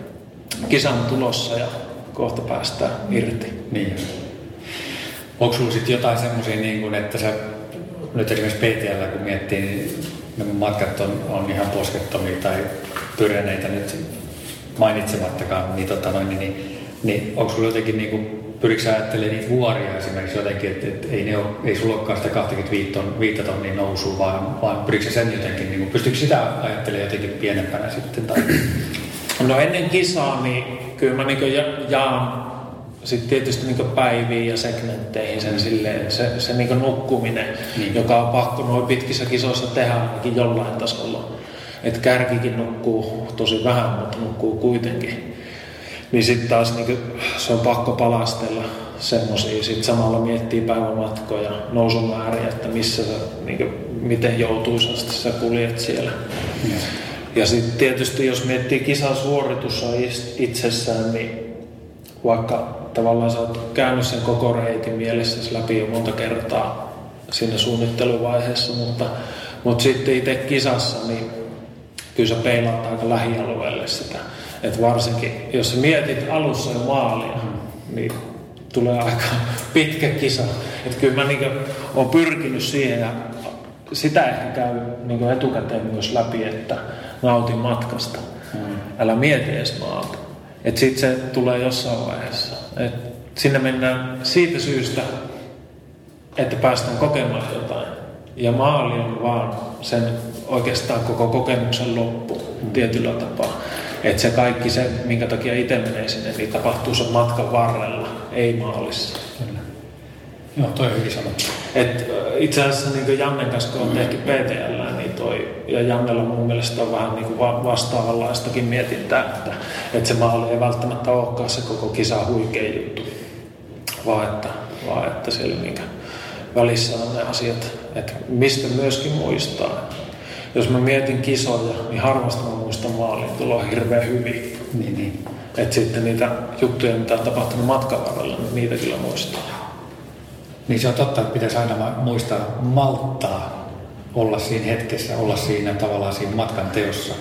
kisa on tulossa ja kohta päästään irti. Niin. Onko sinulla sitten jotain semmoisia, niin kuin, että sä nyt esimerkiksi PTL, kun miettii, niin nämä matkat on, on ihan poskettomia tai pyreneitä nyt mainitsemattakaan, niin, tota noin, niin, niin, niin onko sulla jotenkin niin kuin, pyritkö ajattelemaan niitä vuoria esimerkiksi jotenkin, että, että ei, ne ole, ei sulla olekaan sitä 25 tonnia nousua, vaan, vaan pyritkö sen jotenkin, niin kuin, pystyykö sitä ajattelemaan jotenkin pienempänä sitten? Tai? No ennen kisaa, niin kyllä mä niin jaan sitten tietysti niin päiviin ja segmentteihin sen silleen, se, se niin nukkuminen, niin. joka on pakko noin pitkissä kisoissa tehdä ainakin jollain tasolla. Että kärkikin nukkuu tosi vähän, mutta nukkuu kuitenkin. Niin sitten taas niin se on pakko palastella semmoisia. Sitten samalla miettii päivämatkoja, nousumääriä, että missä sä, niin kuin, miten joutuisasti sä kuljet siellä. Ja, ja sitten tietysti jos miettii kisasuoritusta itsessään, niin vaikka tavallaan sä oot käynyt sen koko reitin mielessäsi läpi jo monta kertaa siinä suunnitteluvaiheessa, mutta, mutta sitten itse kisassa, niin kyllä sä peilaat aika lähialueelle sitä. Että varsinkin, jos sä mietit alussa jo maalia, niin tulee aika pitkä kisa. Että kyllä mä niin olen pyrkinyt siihen ja sitä ehkä käy niin etukäteen myös läpi, että nautin matkasta. Mm. Älä mieti edes maata. Että sitten se tulee jossain vaiheessa. Et sinne mennään siitä syystä, että päästään kokemaan jotain. Ja maali on vaan sen oikeastaan koko kokemuksen loppu mm. tietyllä tapaa. Että se kaikki se, minkä takia itse menee sinne, niin tapahtuu sen matkan varrella, ei maalissa. Kyllä. Joo, toi on hyvin sanottu. Et itse asiassa niin Jannen kanssa, kun on mm. tehty PTL, niin toi, ja Jannella mun mielestä on vähän niin vastaavanlaistakin mietintää, että, että se maali ei välttämättä olekaan se koko kisa huikea juttu, vaan että, vaan että siellä niin välissä on ne asiat, että mistä myöskin muistaa. Jos mä mietin kisoja, niin harvasti mä muistan maalin tuloa hirveän hyvin. Niin, niin. Että sitten niitä juttuja, mitä on tapahtunut matkan varrella, niin niitä kyllä muistaa. Niin se on totta, että pitäisi aina muistaa malttaa olla siinä hetkessä, olla siinä tavallaan siinä matkan teossa,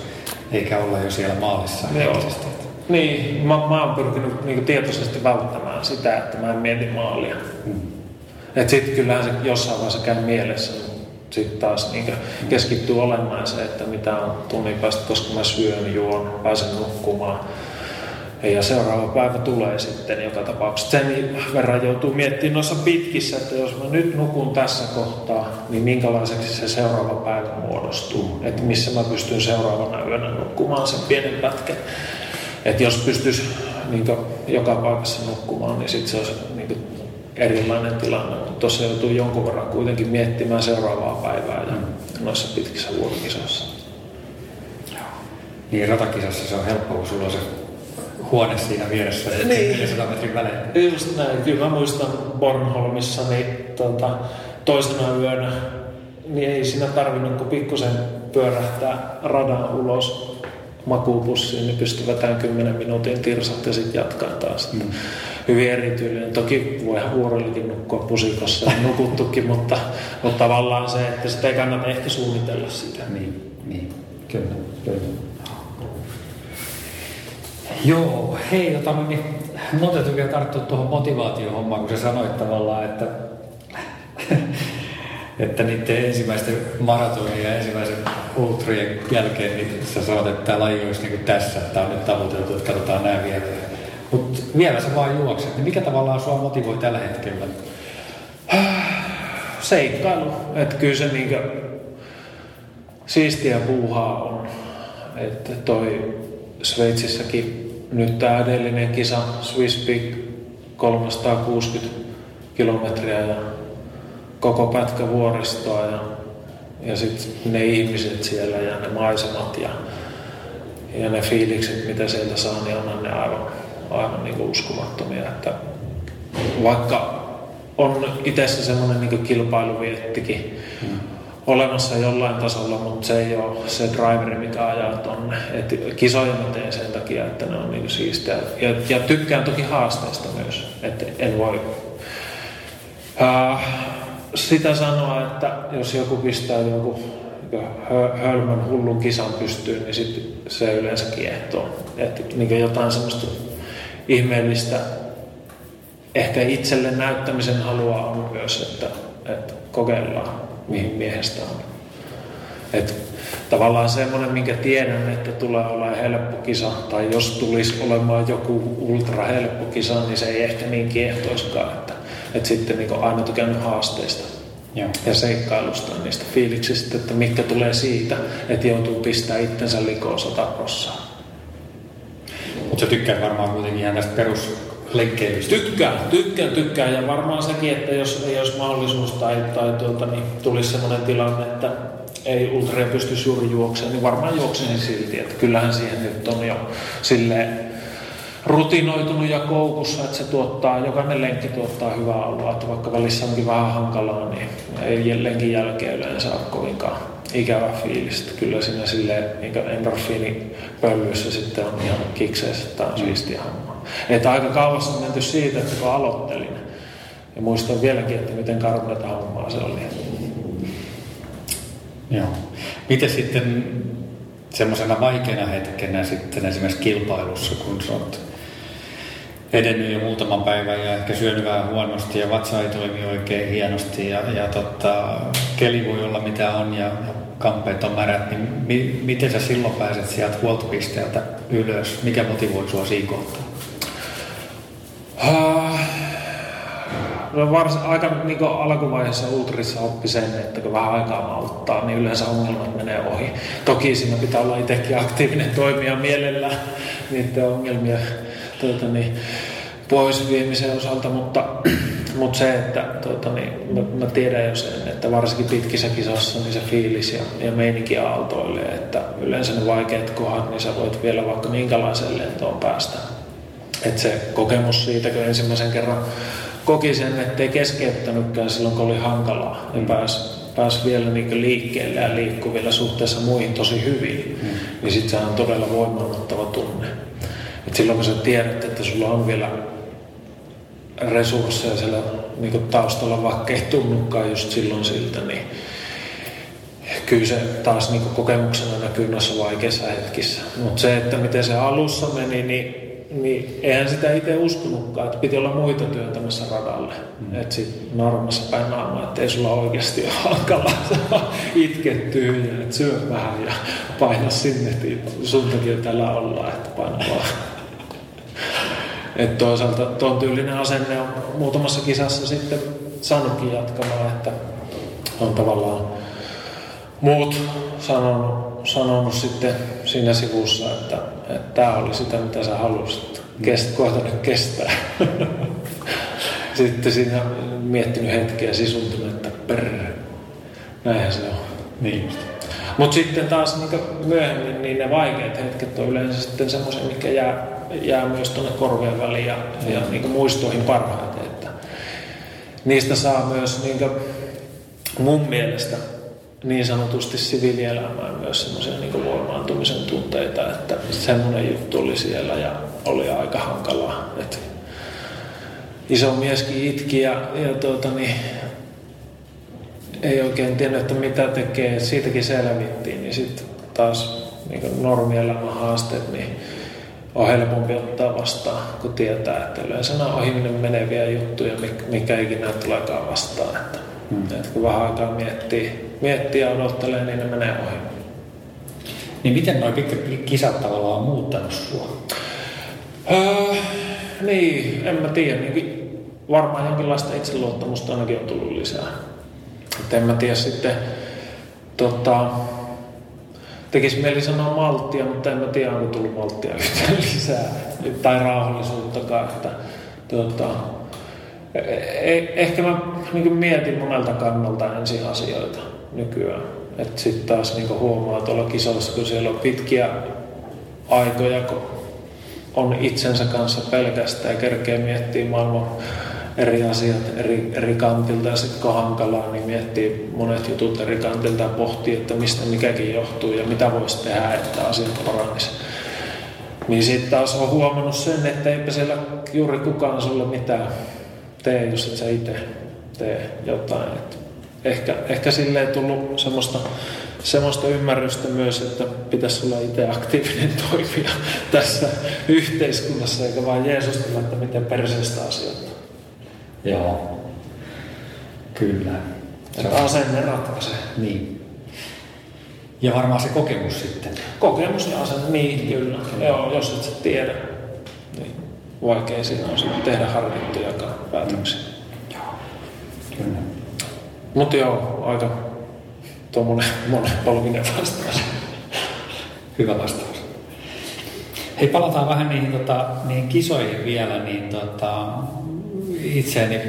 eikä olla jo siellä maalissa hetkisesti. Niin, mä, mä oon pyrkinyt niin tietoisesti välttämään sitä, että mä en mieti maalia. Hmm. Että sitten kyllähän se jossain vaiheessa käy mielessä, sitten taas niin keskittyy olennaiseen, että mitä on tunnin päästä, koska mä syön, juon, pääsen nukkumaan ja seuraava päivä tulee sitten joka tapauksessa. Sen verran joutuu miettimään noissa pitkissä, että jos mä nyt nukun tässä kohtaa, niin minkälaiseksi se seuraava päivä muodostuu. Että missä mä pystyn seuraavana yönä nukkumaan sen pienen pätkän. Että jos pystyisi niin joka paikassa nukkumaan, niin sitten se olisi niin erilainen tilanne. Mutta tuossa joutuu jonkun verran kuitenkin miettimään seuraavaa päivää ja noissa pitkissä vuorokisoissa. Niin ratakisassa se on helppo, kun sulla on se huone siinä vieressä, niin. 400 metrin välein. Just näin. Kyllä mä muistan Bornholmissa, niin tuota, toisena yönä niin ei siinä tarvinnut kuin pikkusen pyörähtää radan ulos makuupussiin, niin pystyi vetämään 10 minuutin tirsat ja sitten jatkaa taas. Mm. Hyvin erityinen. Toki voi huorellikin nukkua pusikossa ja nukuttukin, mutta, mutta tavallaan se, että sitä ei kannata ehkä suunnitella sitä. Niin, niin. kyllä. kyllä. Joo, hei, tota, no niin, täytyy vielä tarttua tuohon motivaatiohommaan, kun sä sanoit tavallaan, että, että niiden ensimmäisten maratonien ja ensimmäisen ultrien jälkeen, niin sä sanoit, että tämä laji olisi niin tässä, että tämä on nyt tavoiteltu, että katsotaan nämä vielä. Mutta vielä sä vaan juokset, niin mikä tavallaan sua motivoi tällä hetkellä? Seikkailu, että kyllä se niin siistiä puuhaa on. Että toi Sveitsissäkin nyt tämä edellinen kisa Swiss Peak 360 kilometriä ja koko pätkä vuoristoa ja, ja sitten ne ihmiset siellä ja ne maisemat ja, ja ne fiilikset, mitä sieltä saa, niin on ne aivan, aivan niin uskomattomia. Että vaikka on itsessä semmoinen niin kilpailuviettikin, hmm olemassa jollain tasolla, mutta se ei ole se driveri, mikä ajaa tonne. Et kisoja mä teen sen takia, että ne on niin siistejä. Ja, ja tykkään toki haasteista myös, että en voi... Uh, sitä sanoa, että jos joku pistää joku hölmön hullun kisan pystyyn, niin sit se yleensä kiehtoo. Että niin jotain semmoista ihmeellistä ehkä itselle näyttämisen halua on myös, että, että kokeillaan, mihin miehestä on. Että tavallaan semmoinen, minkä tiedän, että tulee olla helppo kisa, tai jos tulisi olemaan joku ultra helppo kisa, niin se ei ehkä niin kiehtoiskaan, että, että sitten niin aina tykännyt haasteista. Joo. ja seikkailusta, niistä fiiliksistä, että mitkä tulee siitä, että joutuu pistää itsensä likoon sata prossaa. Mutta sä tykkää varmaan kuitenkin ihan tästä peruslenkkeilystä. Tykkää, tykkää, tykkää. Ja varmaan sekin, että jos ei olisi mahdollisuus tai, tai tuota, niin tulisi sellainen tilanne, että ei ultrea pystyisi juuri juoksemaan, niin varmaan juoksisin silti. Että kyllähän siihen nyt on jo silleen rutinoitunut ja koukussa, että se tuottaa, jokainen lenkki tuottaa hyvää oloa, että vaikka välissä onkin vähän hankalaa, niin ei lenkin jälkeen yleensä ole kovinkaan ikävä fiilis. Kyllä siinä silleen niin endorfiini pöllyissä sitten on ihan kikseissä, että on siistiä homma. Että aika kauas on menty siitä, että kun aloittelin, ja muistan vieläkin, että miten karmeita hommaa se oli. Joo. Miten sitten semmoisena vaikeana hetkenä sitten esimerkiksi kilpailussa, kun sä oot edennyt jo muutaman päivän ja ehkä syönyt vähän huonosti ja vatsa ei toimi oikein hienosti ja, ja tota, keli voi olla mitä on ja, ja kampeet on märät, niin mi, miten sä silloin pääset sieltä huoltopisteeltä ylös? Mikä motivoi sua siinä kohtaa? No vars, aika niin alkuvaiheessa Ultrissa oppi sen, että kun vähän aikaa auttaa, niin yleensä ongelmat menee ohi. Toki siinä pitää olla itsekin aktiivinen toimija mielellä niiden ongelmia tuota, niin, pois viemisen osalta, mutta, mutta se, että tuota, niin, mä, mä, tiedän jo sen, että varsinkin pitkissä kisossa niin se fiilis ja, ja meininki aaltoilee, että yleensä ne vaikeat kohdat, niin sä voit vielä vaikka minkälaiseen lentoon päästä. Että se kokemus siitä, kun ensimmäisen kerran koki sen, ettei keskeyttänytkään silloin, kun oli hankalaa ja pääsi pääs vielä niin liikkeelle ja liikkuvilla suhteessa muihin tosi hyvin, mm. niin sitten se on todella voimannuttava tunne. Et silloin kun sä tiedät, että sulla on vielä resursseja siellä niin taustalla, vaikka ei tunnukaan just silloin siltä, niin kyllä se taas niin kokemuksena näkyy noissa vaikeissa hetkissä. Mutta se, että miten se alussa meni, niin, niin eihän sitä itse uskonutkaan, että piti olla muita työntämässä radalle. Mm. Että sitten narmassa päin naama, että ei sulla oikeasti ole hankalaa itkettyä ja että syö vähän ja paina sinne, että sun takia täällä ollaan, että paina vaan. Että toisaalta tuon tyylinen asenne on muutamassa kisassa sitten saanutkin jatkamaan, että on tavallaan muut sanonut, sanonut sitten siinä sivussa, että, että tämä oli sitä, mitä sä halusit. Kest, nyt kestää. sitten siinä miettinyt hetkeä sisuntunut, että perre, näinhän se on. Niin. Mutta sitten taas niin myöhemmin niin ne vaikeat hetket on yleensä sitten semmoisia, mikä jää, jää myös tuonne korvien väliin ja, ja niin muistoihin parhaiten. Että niistä saa myös niin mun mielestä niin sanotusti siviilielämään myös semmoisia niin voimaantumisen tunteita, että semmoinen juttu oli siellä ja oli aika hankalaa. Että iso mieskin itki ja, ja tuota, niin, ei oikein tiennyt, että mitä tekee. Siitäkin selvittiin, niin sitten taas niin normielämän haasteet, niin on helpompi ottaa vastaan, kun tietää, että yleensä nämä ohi meneviä juttuja, mikä ikinä tuleekaan vastaan. Että, hmm. että kun vähän aikaa miettii, miettii ja odottelee, niin ne menee ohi. Niin miten noin pitkät kisat tavallaan on muuttanut sua? Öö, niin, en mä tiedä. Niin varmaan jonkinlaista itseluottamusta ainakin on tullut lisää. Että en mä tiedä sitten, tota, tekisi mieli sanoa malttia, mutta en mä tiedä, onko tullut malttia yhtään lisää. Tai rauhallisuuttakaan. Että, tota, ehkä mä niin mietin monelta kannalta ensin asioita nykyään. Että sitten taas niin huomaa tuolla kisoissa, kun siellä on pitkiä aikoja, kun on itsensä kanssa pelkästään ja kerkee miettiä maailman eri asiat eri, eri kantilta ja sitten kun hankalaa, niin miettii monet jutut eri kantilta ja pohtii, että mistä mikäkin johtuu ja mitä voisi tehdä, että asiat paranisi. Niin sitten taas on huomannut sen, että eipä siellä juuri kukaan sulle mitään tee, jos et sä itse tee jotain. Et ehkä, ehkä sille ei tullut semmoista, semmoista ymmärrystä myös, että pitäisi olla itse aktiivinen toimija tässä yhteiskunnassa, eikä vain Jeesustella, että miten perseestä asioita. Joo, kyllä. Se on asenne ratkaisee. Niin. Ja varmaan se kokemus sitten. Kokemus ja asenne, niin kyllä. Joo, jos et sä tiedä, niin vaikea siinä on sitten tehdä harkittuja päätöksiä. Joo, kyllä. Mutta joo, aika tuommoinen monenpolvinen vastaus. Hyvä vastaus. Hei, palataan vähän niihin, tota, niihin kisoihin vielä, niin tota, itseäni,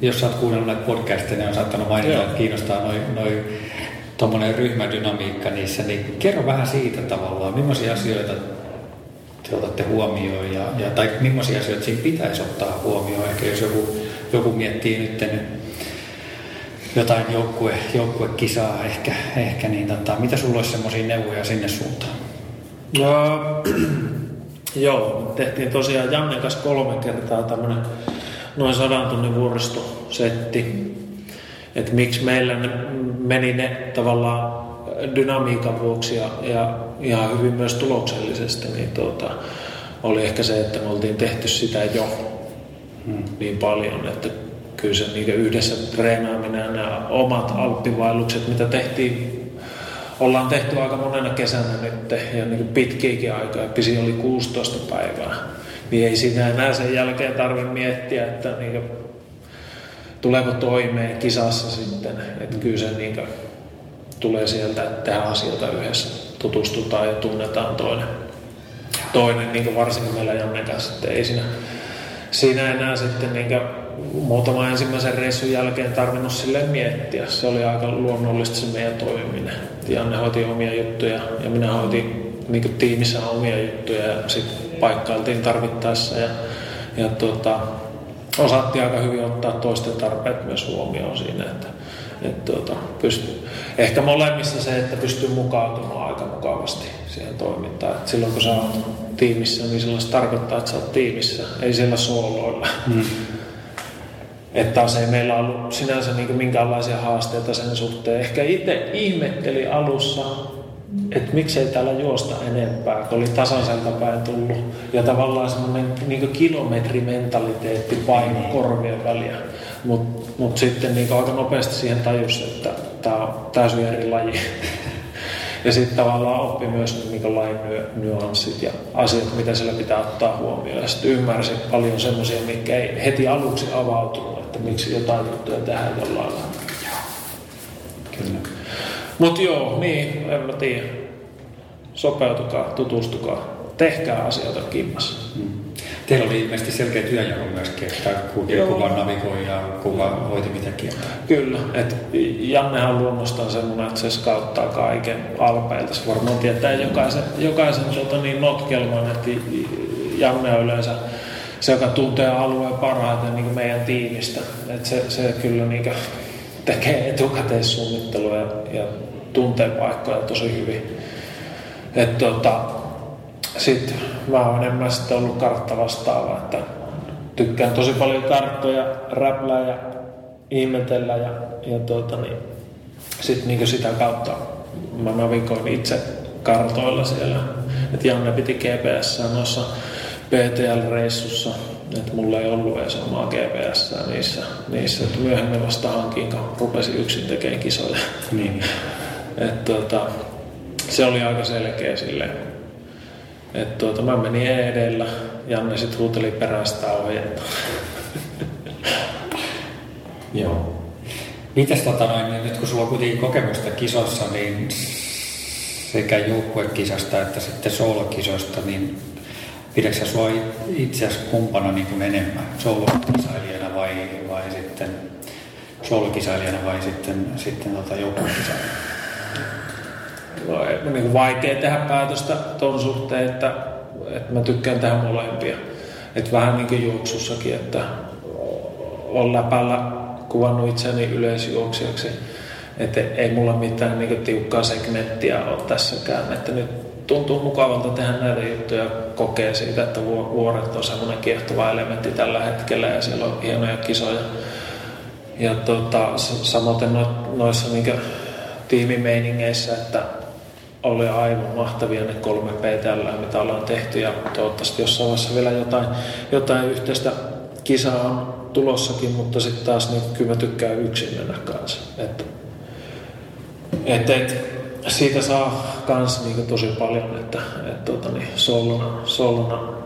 jos sä oot kuunnellut näitä podcasteja, niin on saattanut mainita, Joo. että kiinnostaa noin noi, tuommoinen ryhmädynamiikka niissä, niin kerro vähän siitä tavallaan, millaisia asioita te otatte huomioon ja, ja tai millaisia asioita siinä pitäisi ottaa huomioon. Ehkä jos joku, joku miettii nyt jotain joukkue, joukkuekisaa ehkä, ehkä niin tota, mitä sulla olisi semmoisia neuvoja sinne suuntaan? No, joo, tehtiin tosiaan Jannen kanssa kolme kertaa tämmöinen noin sadan tunnin vuoristosetti. Että miksi meillä ne meni ne tavallaan dynamiikan vuoksi ja, ja ihan hyvin myös tuloksellisesti, niin tuota, oli ehkä se, että me oltiin tehty sitä jo hmm. niin paljon, että kyllä se niin yhdessä treenaaminen ja nämä omat alppivaellukset, mitä tehtiin ollaan tehty aika monena kesänä nyt ja niin pitkiäkin aikaa, pisi oli 16 päivää, niin ei siinä enää sen jälkeen tarvitse miettiä, että niin tuleeko toimeen kisassa sitten, että kyllä se niin tulee sieltä, että tehdään asioita yhdessä, tutustutaan ja tunnetaan toinen, toinen niin varsinkin meillä Jannen kanssa, että ei siinä, siinä enää sitten niin muutama ensimmäisen reissun jälkeen tarvinnut silleen miettiä. Se oli aika luonnollista se meidän toimiminen. Janne hoiti omia juttuja ja minä hoitin niin tiimissä omia juttuja ja sitten paikkailtiin tarvittaessa. Ja, ja tuota, osattiin aika hyvin ottaa toisten tarpeet myös huomioon siinä, että, että tuota, pysty, ehkä molemmissa se, että pystyy mukautumaan aika mukavasti siihen toimintaan. Et silloin kun sä oot tiimissä, niin silloin se tarkoittaa, että sä oot tiimissä, ei siellä sooloilla. Mm. Että taas ei meillä ollut sinänsä niin minkäänlaisia haasteita sen suhteen. Ehkä itse ihmetteli alussa, että miksei täällä juosta enempää, kun oli tasaiselta päin tullut. Ja tavallaan semmoinen niin kilometrimentaliteetti paino korvien väliä. Mutta mut sitten niin aika nopeasti siihen tajus, että tämä on täysin eri laji. Ja sitten tavallaan oppi myös niin lain nyanssit ja asiat, mitä siellä pitää ottaa huomioon. Ja sitten ymmärsi paljon semmoisia, mitkä ei heti aluksi avautunut, että miksi jotain juttuja tehdään jollain lailla. Kyllä. Mutta joo, niin, en mä tiedä. Sopeutukaa, tutustukaa, tehkää asioita kimmassa. Mm. Teillä oli ilmeisesti selkeä työnjako myöskin, että kuka navigoi ja kuka hoiti mitäkin. Kyllä, että Jannehan luonnostaan semmoinen, että se skauttaa kaiken alpeilta. Se varmaan tietää jokaisen, jokaisen tuota, niin notkelman, että Janne on yleensä se, joka tuntee alueen parhaiten niin meidän tiimistä. Että se, se kyllä niin tekee etukäteissuunnittelua ja, ja tuntee paikkoja tosi hyvin. Että tota, sitten mä oon enemmän sitten ollut kartta vastaava, että tykkään tosi paljon karttoja, räplää ja ihmetellä ja, ja tuota, niin, sitten niin sitä kautta mä navigoin itse kartoilla siellä. Et Janne piti GPS noissa PTL-reissussa, että mulla ei ollut edes omaa GPS niissä, niissä että myöhemmin vasta hankin, kun rupesin yksin tekemään kisoja. Niin. Et, tuota, se oli aika selkeä silleen. Et, tuota, mä menin edellä, Janne sitten huuteli perästä ohjetta. Joo. Mites tota noin, nyt kun sulla on kuitenkin kokemusta kisossa, niin sekä joukkuekisasta että sitten soolokisoista, niin pidätkö sua itseäsi kumpana niin kuin enemmän, soolokisailijana vai, vai sitten soolokisailijana vai sitten, sitten tota joukkuekisailijana? No, niin kuin vaikea tehdä päätöstä tuon suhteen, että, että mä tykkään tehdä molempia. Että vähän niin kuin juoksussakin, että on läpällä kuvannut itseäni yleisjuoksijaksi. Että ei mulla mitään niin tiukkaa segmenttiä ole tässäkään. Että nyt tuntuu mukavalta tehdä näitä juttuja kokea siitä, että vuoret on semmoinen kiehtova elementti tällä hetkellä ja siellä on hienoja kisoja ja tota, samoin no, noissa niin tiimimeiningeissä, että oli aivan mahtavia ne kolme PTL, mitä ollaan tehty ja toivottavasti jossain vaiheessa vielä jotain, jotain yhteistä kisaa on tulossakin, mutta sitten taas niin kyllä mä tykkään yksin mennä kanssa. Että, et, et, siitä saa kans niin tosi paljon, että et, tota, niin, soluna, soluna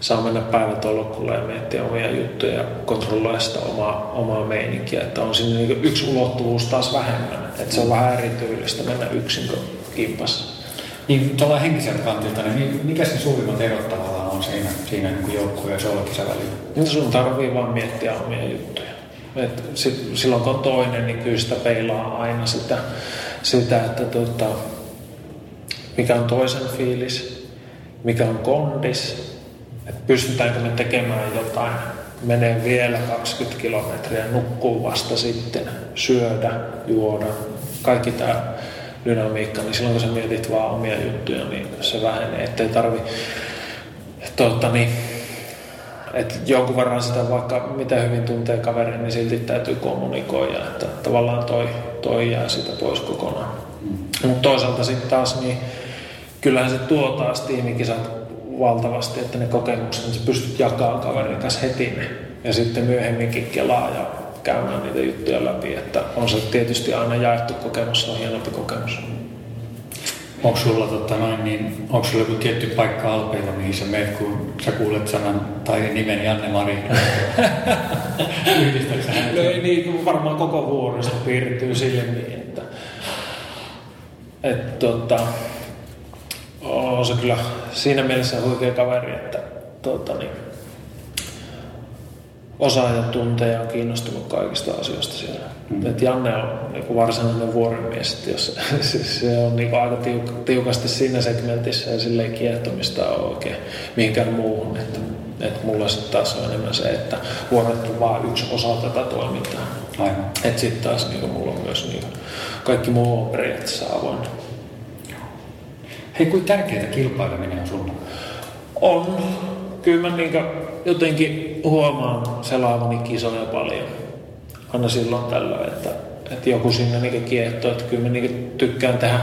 saa mennä päivätolkulle ja miettiä omia juttuja ja kontrolloida sitä omaa, omaa meininkiä. Että on siinä niin yksi ulottuvuus taas vähemmän. Että se on vähän erityylistä mennä yksin kimpassa. Niin tuolla henkiseltä kantilta, niin mikä se suurimmat erot tavallaan on siinä, siinä niin joukkueen ja solkisen välillä? Niin sun tarvii vaan miettiä omia juttuja. Et sit, silloin kun on toinen, niin kyllä sitä peilaa aina sitä, sitä että tota, mikä on toisen fiilis, mikä on kondis, että pystytäänkö me tekemään jotain, menee vielä 20 kilometriä, nukkuu vasta sitten, syödä, juoda, kaikki tämä dynamiikka, niin silloin kun sä mietit vaan omia juttuja, niin se vähenee, ettei tarvi totta, niin, että jonkun verran sitä vaikka mitä hyvin tuntee kaverin, niin silti täytyy kommunikoida, että tavallaan toi, toi jää sitä pois kokonaan. Mm. Mutta toisaalta sitten taas, niin kyllähän se tuo taas tiimikisat valtavasti, että ne kokemukset, niin sä pystyt jakamaan kaverin kanssa heti ne. Ja sitten myöhemminkin kelaa ja käymään niitä juttuja läpi. Että on se tietysti aina jaettu kokemus, se on hienompi kokemus. Onko sulla, tota noin, niin, onko sulla joku tietty paikka Alpeilla, mihin sä menet, kun sä kuulet sanan tai nimen Janne Mari? Yhdistätkö no ei niin, varmaan koko vuorosta piirtyy sille niin, että, että tota, on se kyllä siinä mielessä huikea kaveri, että tota, niin, osaa ja tuntee ja on kiinnostunut kaikista asioista siellä. Mm. Et Janne on niin varsinainen vuorimies, jos, se on niin aika tiuk, tiukasti siinä segmentissä ja silleen kiehtomista on oikein mihinkään muuhun. Että, et mulla sitten taas on enemmän se, että vuoret on vain yksi osa tätä toimintaa. Aivan. Että sitten taas niin mulla on myös niin kaikki muu on periaatteessa avoinna. Hei, kuin tärkeää kilpaileminen on sulla? On. Kyllä mä niin jotenkin huomaan selaavani kisoja paljon. Aina silloin tällä, että, että joku sinne niin kiehtoo. Että kyllä mä niin tykkään tehdä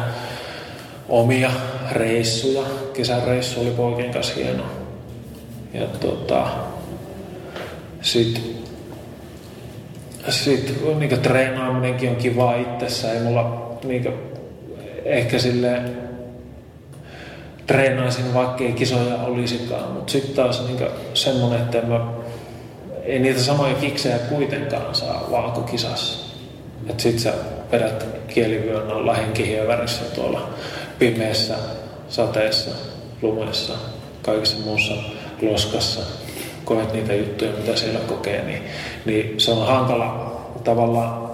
omia reissuja. Kesäreissu oli poikien kanssa hieno. Ja tota, sitten sit, niin treenaaminenkin on kiva itsessä. Ei mulla niin ehkä silleen treenaisin, vaikka kisoja olisikaan. Mutta sitten taas niin semmoinen, että mä, ei niitä samoja kiksejä kuitenkaan saa valkokisassa. Että sit sä vedät kielivyön alla henkihiä värissä tuolla pimeässä, sateessa, lumessa, kaikessa muussa loskassa. Koet niitä juttuja, mitä siellä kokee, niin, niin se on hankala tavallaan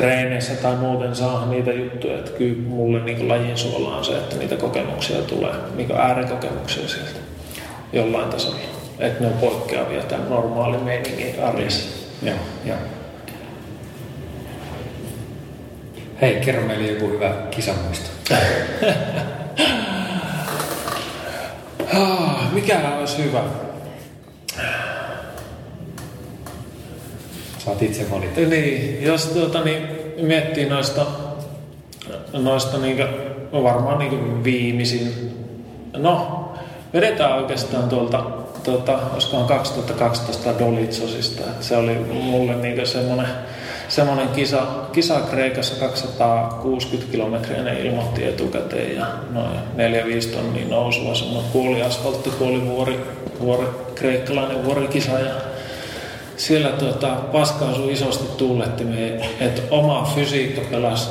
treeneissä tai muuten saa niitä juttuja. Että kyllä mulle niin lajin suola on se, että niitä kokemuksia tulee, niin äärikokemuksia sieltä jollain tasolla. Että ne on poikkeavia tämän normaali meiningin arjessa. Joo, joo. Hei, kerro meille joku hyvä kisamuisto. Mikä olisi hyvä? Saat itse valita. Niin, jos tuota, niin, miettii noista, noista niin varmaan niin viimeisin, no vedetään oikeastaan tuolta, tuota, olisikohan 2012 Dolitsosista. Se oli mulle niin semmoinen, semmoinen kisa, kisa Kreikassa 260 kilometriä ne ilmoitti etukäteen ja noin 4-5 tonnia nousua, semmoinen puoli asfaltti, puoli vuori, vuori, kreikkalainen vuorikisa ja siellä tuota, paska osui isosti tuulettimeen, että oma fysiikka pelasi.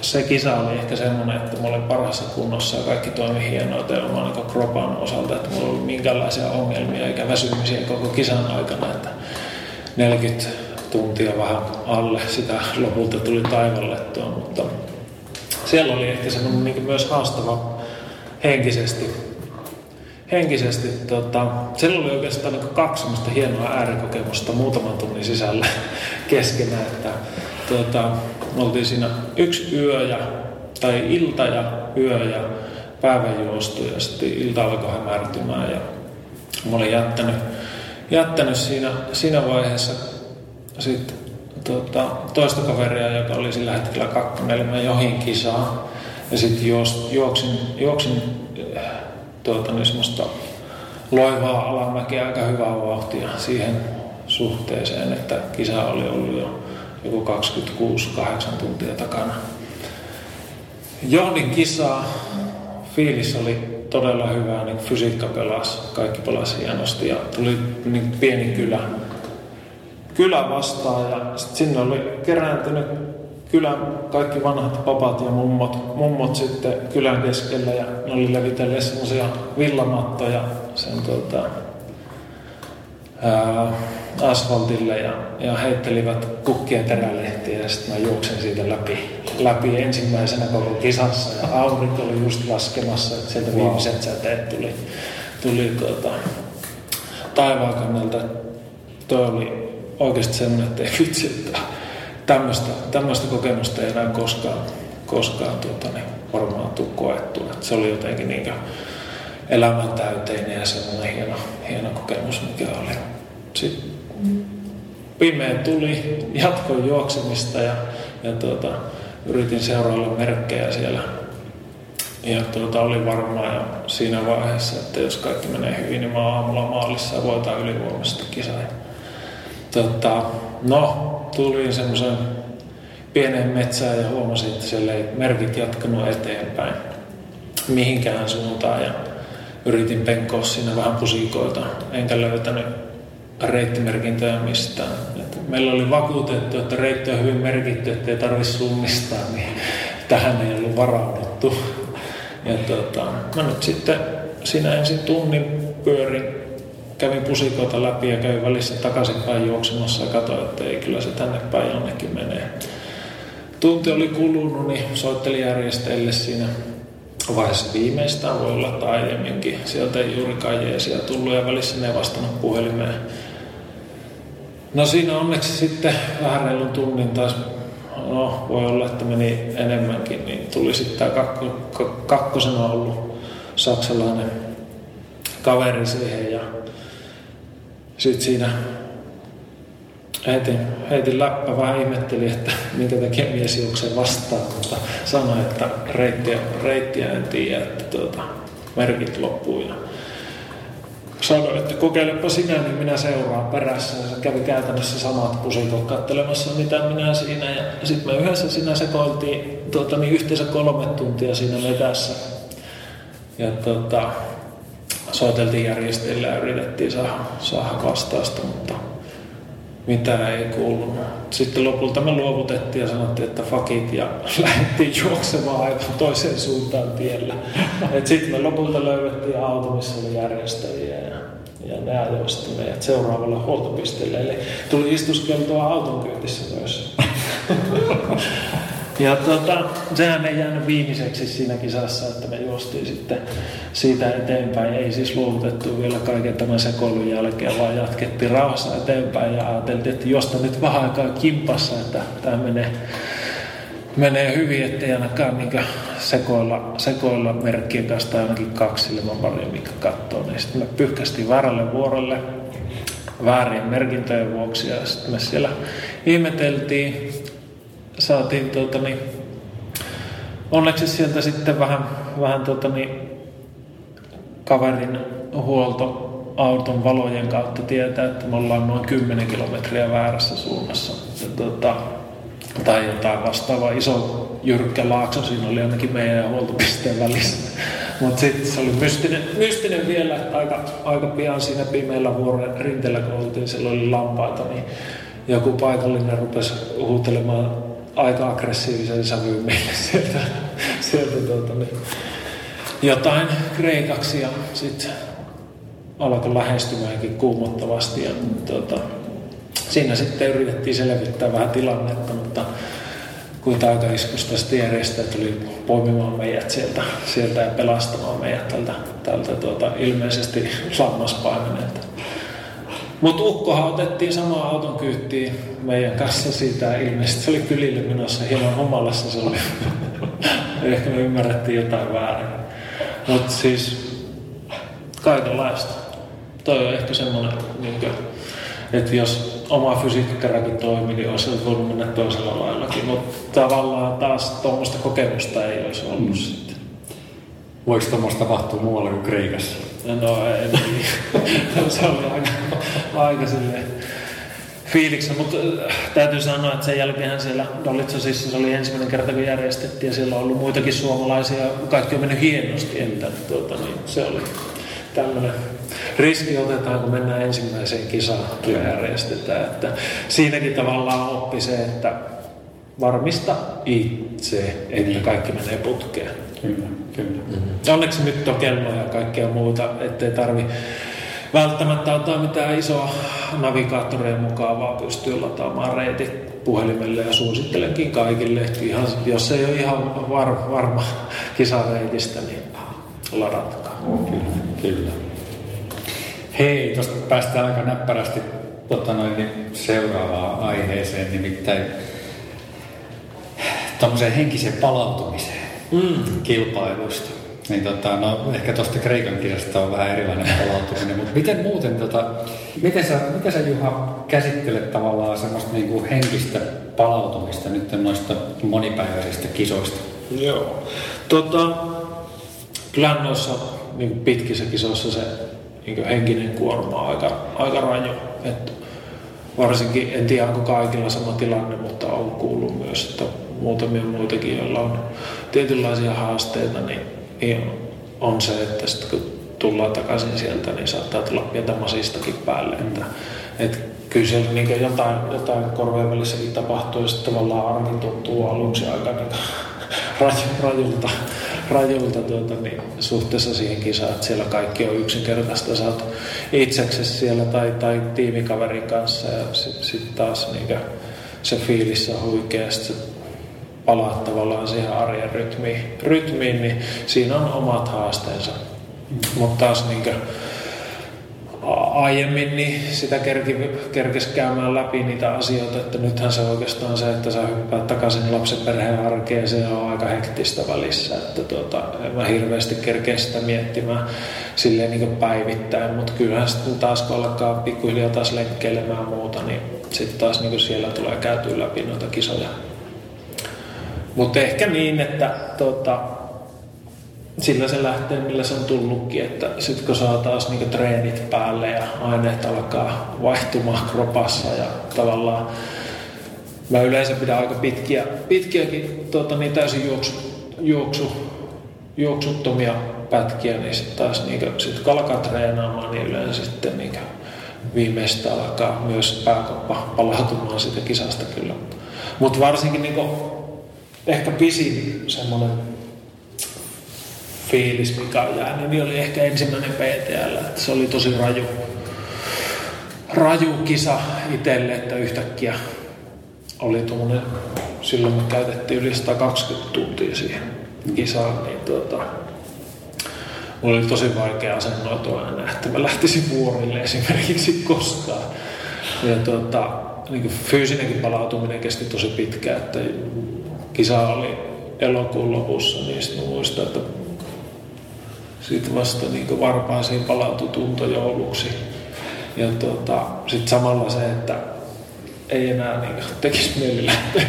Se kisa oli ehkä semmoinen, että mä olin parhaassa kunnossa ja kaikki toimi hienoa oman niin kropan osalta, että mulla oli minkäänlaisia ongelmia eikä väsymisiä koko kisan aikana, että 40 tuntia vähän alle sitä lopulta tuli taivallettua, mutta siellä oli ehkä semmoinen niin myös haastava henkisesti henkisesti, tota, siellä oli oikeastaan niin kaksi semmoista hienoa äärikokemusta muutaman tunnin sisällä keskenään, että tota, me oltiin siinä yksi yö ja, tai ilta ja yö ja päivän juostu ja sitten ilta alkoi hämärtymään ja mä olin jättänyt, jättänyt siinä, siinä vaiheessa sitten tota, toista kaveria, joka oli sillä hetkellä kakkonen, eli mä johin kisaa. Ja sitten juoksin, juoksin tuota, niin semmoista loivaa alamäkeä aika hyvää vauhtia siihen suhteeseen, että kisa oli ollut jo joku 26-8 tuntia takana. Johdin kisaa, fiilis oli todella hyvä, niin fysiikka pelasi, kaikki pelasi hienosti ja tuli niin pieni kylä, kylä vastaan ja sinne oli kerääntynyt kylän kaikki vanhat papat ja mummot, mummot sitten kylän keskellä ja ne oli levitelleet semmoisia villamattoja sen tuota, ää, asfaltille ja, ja heittelivät kukkien terälehtiä ja sitten mä juoksin siitä läpi, läpi ensimmäisenä koko kisassa ja aurinko oli just laskemassa, että sieltä wow. viimeiset säteet tuli, tuli tuota, taivaan kannalta. Toi oli oikeasti semmoinen, että ei vitsi, että tämmöistä, tämmöistä kokemusta ei enää koskaan, koskaan tuota, niin varmaan tule koettu. Että se oli jotenkin niin elämäntäyteinen ja semmoinen hieno, hieno kokemus, mikä oli. Sitten pimeä tuli, jatkoin juoksemista ja, ja tuota, yritin seurailla merkkejä siellä. Ja tuota, oli varmaan jo siinä vaiheessa, että jos kaikki menee hyvin, niin mä aamulla maalissa voitaan ylivoimaisesti kisaa. Tota, no, tulin semmoisen pienen metsään ja huomasin, että siellä ei merkit jatkanut eteenpäin mihinkään suuntaan ja yritin penkoa siinä vähän pusikoita, enkä löytänyt reittimerkintöjä mistään. Et meillä oli vakuutettu, että reitti on hyvin merkitty, että ei tarvitse suunnistaa, niin tähän ei ollut varauduttu. Ja tota, mä nyt sitten siinä ensin tunnin pyörin kävin pusikoita läpi ja kävin välissä takaisinpäin juoksemassa ja katsoin, että ei kyllä se tänne päin jonnekin menee. Tunti oli kulunut, niin soittelin järjestäjille siinä vaiheessa viimeistään, voi olla tai aiemminkin. Sieltä ei juurikaan jeesiä tullut ja välissä ne vastannut puhelimeen. No siinä onneksi sitten vähän reilun tunnin taas, no voi olla, että meni enemmänkin, niin tuli sitten tämä kakko, kakkosena ollut saksalainen kaveri siihen ja sitten siinä heitin, heitin läppä, vähän ihmetteli, että minkä takia mies juoksee vastaan, mutta sanoi, että reittiä, reittiä en tiedä, että tuota, merkit loppuu. Ja sanoi, että kokeilepa sinä, niin minä seuraan perässä. Ja se kävi käytännössä samat pusikot katselemassa, mitä minä siinä. Ja sitten me yhdessä siinä sekoiltiin tuota, niin yhteensä kolme tuntia siinä metässä. Ja tuota, soiteltiin järjestäjille ja yritettiin saada, saada vastausta, mutta mitään ei kuulunut. Sitten lopulta me luovutettiin ja sanottiin, että fakit ja lähdettiin juoksemaan aivan toiseen suuntaan tiellä. Sitten me lopulta löydettiin auto, missä oli järjestäjiä ja, ja ne ajoivat meidät seuraavalle huoltopisteelle. Eli tuli istuskeltua auton kyytissä myös. Ja tota, sehän ei jäänyt viimeiseksi siinä kisassa, että me juostiin sitten siitä eteenpäin. Ei siis luovutettu vielä kaiken tämän sekoilun jälkeen, vaan jatkettiin rauhassa eteenpäin ja ajateltiin, että josta nyt vähän aikaa kimpassa, että tämä menee, menee hyvin, ettei ainakaan niin sekoilla, sekoilla merkkien kanssa tai ainakin kaksi ilman paljon, mikä katsoo. Niin sitten me pyyhkästiin väärälle vuorolle väärien merkintöjen vuoksi ja sitten me siellä ihmeteltiin saatiin tuota, niin, onneksi sieltä sitten vähän, vähän tuota, niin, kaverin huoltoauton valojen kautta tietää, että me ollaan noin 10 kilometriä väärässä suunnassa. Ja, tuota, tai jotain vastaavaa iso jyrkkä laakso siinä oli ainakin meidän huoltopisteen välissä. Mutta sitten se oli mystinen, mystinen vielä, että aika, aika pian siinä pimeällä vuoren rinteellä kun oltiin, siellä oli lampaita, niin joku paikallinen rupesi huutelemaan aika aggressiivisen sävyyn meille sieltä, sieltä tuota, niin, jotain kreikaksi ja sitten alkoi lähestymäänkin kuumottavasti ja tuota, siinä sitten yritettiin selvittää vähän tilannetta, mutta kuin taikaiskusta sitten järjestäjä tuli poimimaan meidät sieltä, sieltä ja pelastamaan meidät tältä, tältä tuota, ilmeisesti lammaspaimeneelta. Mutta ukkohan otettiin samaan auton kyyttiin meidän kanssa siitä. Ilmeisesti se oli kylille menossa hieman humalassa se oli. Ehkä me ymmärrettiin jotain väärin. Mutta siis kaikenlaista. Toi on ehkä semmoinen, että jos oma fysiikkarakin toimi, niin olisi voinut mennä toisella laillakin. Mutta tavallaan taas tuommoista kokemusta ei olisi ollut mm. sitten. Voiko tuommoista tapahtua muualla kuin Kreikassa? No ei, niin. se oli aika, aika silleen fiiliksen, mutta äh, täytyy sanoa, että sen jälkeen siellä Dolitsosissa se oli ensimmäinen kerta, kun järjestettiin ja siellä on ollut muitakin suomalaisia, kaikki on mennyt hienosti, että tuota, niin se oli tämmöinen riski otetaan, kun mennään ensimmäiseen kisaan ja järjestetään. Että siinäkin tavallaan oppi se, että varmista itse, että kaikki menee putkeen. Kyllä, kyllä. Mm-hmm. Onneksi nyt on kelloja ja kaikkea muuta, ettei tarvi välttämättä ottaa mitään isoa navigaattoreja mukaan, vaan pystyy lataamaan reitit puhelimelle ja suosittelenkin kaikille, ihan, jos ei ole ihan var, varma kisareitistä, niin ladatkaa. Kyllä, kyllä. Hei, tuosta päästään aika näppärästi tota noin, niin seuraavaan aiheeseen, nimittäin tuommoiseen henkiseen palautumiseen mm. kilpailusta. Niin tota, no ehkä tuosta Kreikan kisasta on vähän erilainen palautuminen, mutta miten muuten, tota, miten, sä, miten sä Juha käsittelet tavallaan semmoista niin kuin henkistä palautumista nyt noista monipäiväisistä kisoista? Joo. Tota, kyllä noissa niin pitkissä kisoissa se niin henkinen kuorma on aika, aika raju. Et varsinkin, en tiedä onko kaikilla sama tilanne, mutta on kuullut myös, että muutamia muitakin, joilla on tietynlaisia haasteita, niin niin on se, että sitten kun tullaan takaisin sieltä, niin saattaa tulla pientä masistakin päälle. Että, että kyllä siellä niin jotain, jotain korvien välissäkin tapahtuu, ja sitten tavallaan arki tuntuu aluksi aika niin rajulta, rajulta tuota, niin suhteessa siihen kisaan, että siellä kaikki on yksinkertaista. Sä oot itseksesi siellä tai, tai tiimikaverin kanssa ja sitten sit taas niin se fiilis on huikea. Sitten palaa tavallaan siihen arjen rytmiin, rytmiin niin siinä on omat haasteensa. Mm. Mutta taas niin kuin, aiemmin niin sitä kerki, kerkesi käymään läpi niitä asioita, että nythän se oikeastaan se, että sä hyppäät takaisin lapsen perheen arkeen, se on aika hektistä välissä, että tuota, mä hirveästi kerkeen sitä miettimään silleen niin päivittäin, mutta kyllähän sitten taas kun alkaa pikkuhiljaa taas lenkkeilemään muuta, niin sitten taas niin siellä tulee käytyä läpi noita kisoja mutta ehkä niin, että tota, sillä se lähtee, millä se on tullutkin, että sitten kun saa taas niinku treenit päälle ja aineet alkaa vaihtumaan kropassa ja tavallaan mä yleensä pidän aika pitkiä, pitkiäkin tota, niin täysin juoksu, juoksu, juoksuttomia pätkiä, niin sitten taas niinku, sit kun alkaa treenaamaan, niin yleensä sitten niinku, viimeistä alkaa myös pääkoppa palautumaan siitä kisasta kyllä. Mutta varsinkin niinku ehkä pisin semmoinen fiilis, mikä on jäänyt, niin oli ehkä ensimmäinen PTL. Että se oli tosi raju, raju kisa itselle, että yhtäkkiä oli tuommoinen, silloin me käytettiin yli 120 tuntia siihen kisaan, niin tuota, mulla oli tosi vaikea asennoitua enää, että mä lähtisin vuorille esimerkiksi koskaan. Ja tuota, niin fyysinenkin palautuminen kesti tosi pitkään, että kisa oli elokuun lopussa, niin sitten muistan, että sitten vasta niin varpaisiin palautui tunto jouluksi. Ja tuota, sitten samalla se, että ei enää niin tekisi mieli lähteä,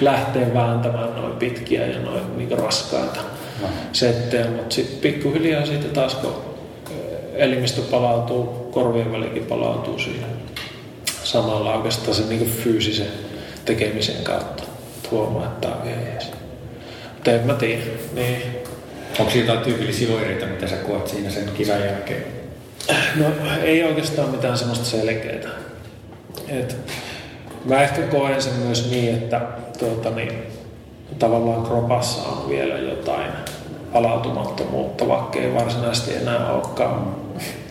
lähteä vääntämään noin pitkiä ja noin niin raskaita no. settejä, mutta sitten pikkuhiljaa siitä taas kun elimistö palautuu, korvien välikin palautuu siihen samalla oikeastaan sen niin fyysisen tekemisen kautta huomaa, että tämä on jees. Mutta en mä tiedä. Niin. Onko jotain tyypillisiä oireita, mitä sä koet siinä sen kisan jälkeen? No ei oikeastaan mitään semmoista selkeää. Et, mä ehkä koen sen myös niin, että tuota, niin, tavallaan kropassa on vielä jotain palautumattomuutta, vaikka ei varsinaisesti enää olekaan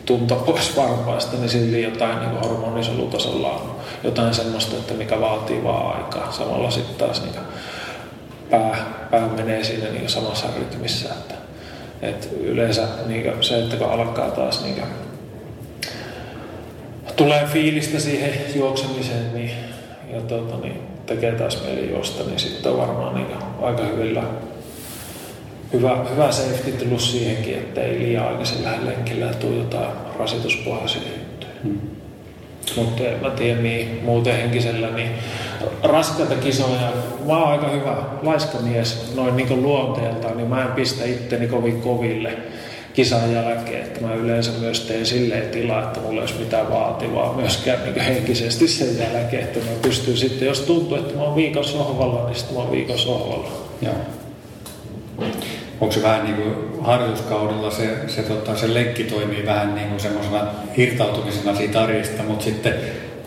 tunto pois varpaista, niin silti jotain niin hormonisolutasolla on jotain semmoista, että mikä vaatii vaan aikaa. Samalla sitten taas niin pää, pää menee siinä niin samassa rytmissä. Että, et yleensä niin se, että kun alkaa taas niin tulee fiilistä siihen juoksemiseen niin, ja tuota, niin tekee taas mieli juosta, niin sitten on varmaan niin aika hyvillä hyvä, hyvä safety tullut siihenkin, että ei liian aikaisin lähde lenkillä tuu jotain rasituspohjaisia juttuja. Hmm. Mutta mä tiedä niin muuten henkisellä, niin raskaita kisoja. Mä oon aika hyvä laiska mies noin niin luonteeltaan, niin mä en pistä itteni kovin koville kisan jälkeen, että mä yleensä myös teen silleen tilaa, että mulla ei olisi mitään vaativaa myöskään niin henkisesti sen jälkeen, että mä pystyn sitten, jos tuntuu, että mä oon viikon sohvalla, niin sitten mä oon viikon sohvalla. Joo. Onko se vähän niin kuin harjoituskaudella se, se, tota, se lenkki toimii vähän niin kuin semmoisena irtautumisena siitä arjesta, mutta sitten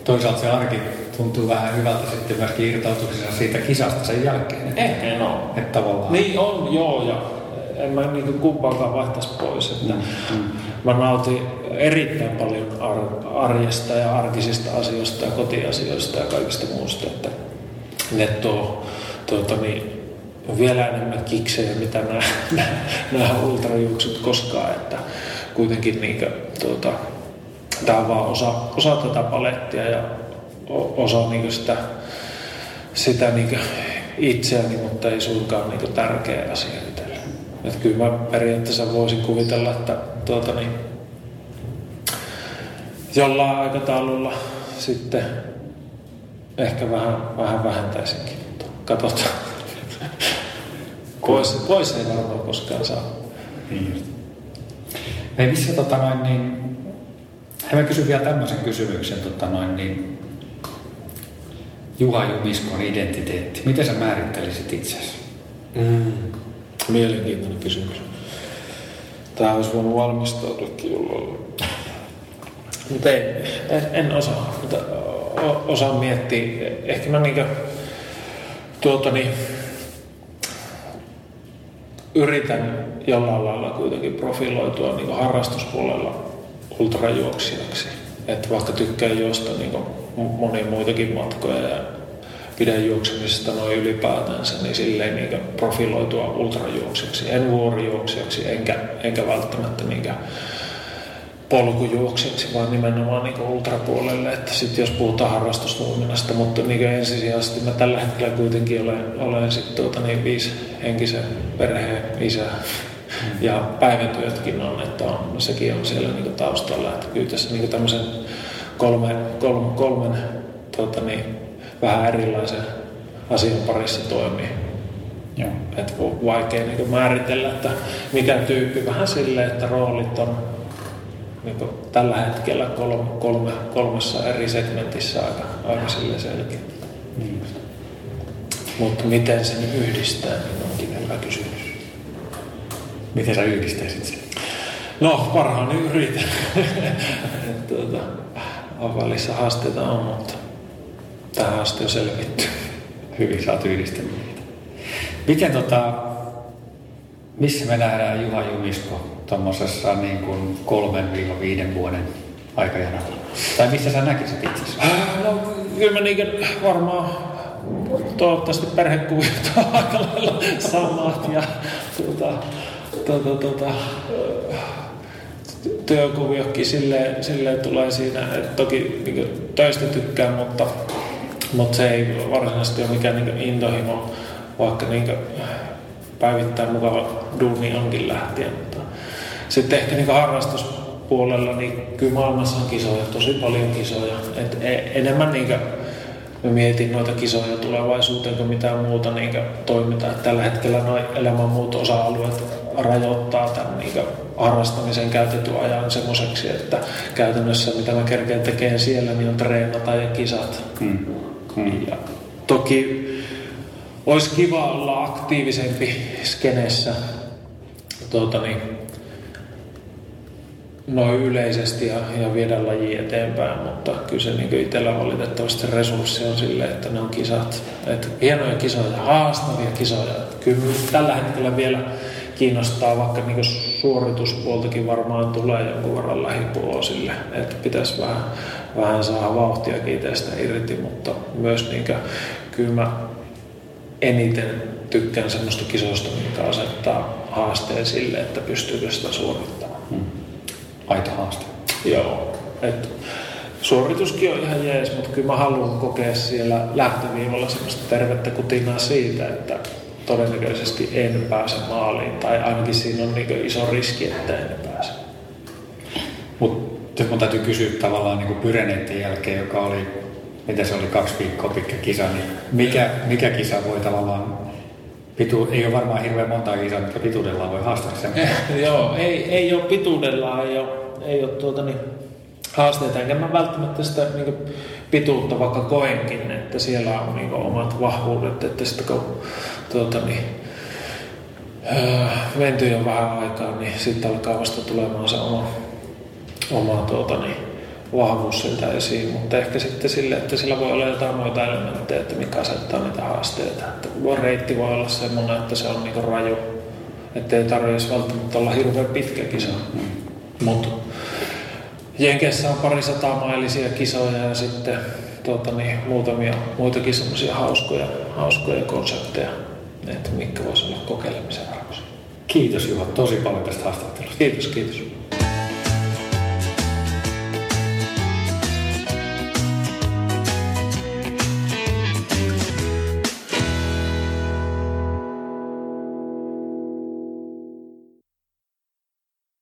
toisaalta se arki tuntuu vähän hyvältä sitten myöskin irtautumisena siitä kisasta sen jälkeen. Ehkä no. Että tavallaan. Niin on, joo, ja en mä niin kumpaakaan vaihtaisi pois. Että mm, mm. Mä nautin erittäin paljon ar- arjesta ja arkisista asioista ja kotiasioista ja kaikista muusta. Että ne tuo, tuota, niin, vielä enemmän kiksejä, mitä nämä, nämä ultrajuoksut koskaan. Että kuitenkin niin tuota, tämä on vaan osa, osa tätä palettia ja osa niin sitä, sitä niin itseäni, mutta ei suinkaan niin tärkeä asia itselle. Että kyllä mä periaatteessa voisin kuvitella, että tuota, niin, jollain aikataululla sitten ehkä vähän, vähän vähentäisinkin, mutta katsotaan. Pois, pois ei varmaan koskaan saa. Niin. Ei missä tota noin niin, mä kysyn vielä tämmöisen kysymyksen tota noin niin, Juha Jumiskon identiteetti. Miten sä määrittelisit itsesi? Mm. Mielenkiintoinen kysymys. Tämä olisi voinut valmistautuakin jolloin. Mutta en, en osaa. Mutta osaan miettiä. Ehkä mä niinkö, tuota niin, yritän jollain lailla kuitenkin profiloitua niin harrastuspuolella ultrajuoksijaksi. Että vaikka tykkään juosta niin monia muitakin matkoja ja pidän juoksemisesta noin ylipäätänsä, niin silleen niin profiloitua ultrajuoksijaksi. En vuorijuoksijaksi, enkä, enkä välttämättä niin polkujuoksijaksi, vaan nimenomaan niin ultrapuolelle. Että sitten jos puhutaan harrastustoiminnasta, mutta niin ensisijaisesti mä tällä hetkellä kuitenkin olen, olen sit tuota niin viisi henkisen perheen isä. Ja päivätyötkin on, että on, sekin on siellä niin taustalla. Että kyllä tässä niin tämmöisen kolmen, kolmen, kolmen tuota niin, vähän erilaisen asian parissa toimii. Joo. Et vaikea niin määritellä, että mikä tyyppi. Vähän silleen, että roolit on niin tällä hetkellä kolme, kolme, kolmessa eri segmentissä aika, aika sille selkeä. Mm. Mutta miten sen yhdistää, niin onkin hyvä kysymys. Miten sä yhdistäisit sen? No, parhaani yritän. tuota, välissä haasteita on, mutta tähän asti on selvitty. Hyvin sä oot yhdistänyt Miten tota, missä me nähdään Juha Jumisko tuommoisessa niin kuin kolmen viiva viiden vuoden aikajanalla? Tai missä sä näkisit itse äh, No kyllä mä niin varmaan toivottavasti perhekuvit on aika lailla samat ja tuota, tuota, tuota, työkuviokin silleen, silleen tulee siinä, että toki niin töistä tykkään, mutta, mutta se ei varsinaisesti ole mikään niin intohimo, vaikka niin päivittäin mukava duuni onkin lähtien. Mutta sitten ehkä niin harrastuspuolella, niin kyllä maailmassa on kisoja, tosi paljon kisoja. Et e, enemmän niin mä mietin noita kisoja tulevaisuuteen kuin mitään muuta niin toimintaa. Tällä hetkellä nuo elämän muut osa-alueet rajoittaa tämän niin harrastamisen käytetyn ajan semmoiseksi, että käytännössä mitä mä kerkeen tekemään siellä, niin on treenata ja kisat. Hmm. Hmm. Ja toki olisi kiva olla aktiivisempi skenessä tuota niin, noin yleisesti ja, ja viedä laji eteenpäin, mutta kyllä se niin itsellä valitettavasti resurssi on sille, että ne on kisat. Että hienoja kisoja, haastavia kisoja. Kyllä tällä hetkellä vielä kiinnostaa, vaikka niin suorituspuoltakin varmaan tulee jonkun verran lähivuosille, että pitäisi vähän, vähän saada vauhtia itsestä irti, mutta myös niin kuin, kyllä mä eniten tykkään semmoista kisoista, mikä asettaa haasteen sille, että pystyykö sitä suorittamaan. Hmm. Aito haaste. Joo. Et suorituskin on ihan jees, mutta kyllä mä haluan kokea siellä lähtöviivalla semmoista tervettä kutinaa siitä, että todennäköisesti en pääse maaliin. Tai ainakin siinä on niin iso riski, että en pääse. Mutta nyt mun täytyy kysyä tavallaan niin Pyreneiden jälkeen, joka oli, mitä se oli, kaksi viikkoa pitkä kisa, niin mikä, mikä kisa voi tavallaan Pitu, ei ole varmaan hirveän monta kisaa, mitkä pituudellaan voi haastaa sen. Joo, ei, ei ole pituudellaan, ei ole, ei ole tuota, niin, haasteita, enkä mä välttämättä sitä niin pituutta vaikka koenkin, että siellä on niin omat vahvuudet, että sitten kun tuota, niin, öö, menty jo vähän aikaa, niin sitten alkaa vasta tulemaan se oma, oma tuota, niin, vahvuus siltä esiin, mutta ehkä sitten sille, että sillä voi olla jotain muita elementtejä, että mikä asettaa niitä haasteita. Että reitti voi olla semmoinen, että se on niin raju, että ei tarvitse välttämättä olla hirveän pitkä kisa. Mm. Mutta Jenkeissä on pari mailisia kisoja ja sitten tuota, niin, muutamia muitakin semmoisia hauskoja, hauskoja konsepteja, että mitkä voisi olla kokeilemisen arvoisia. Kiitos Juha tosi paljon tästä haastattelusta. Kiitos, kiitos.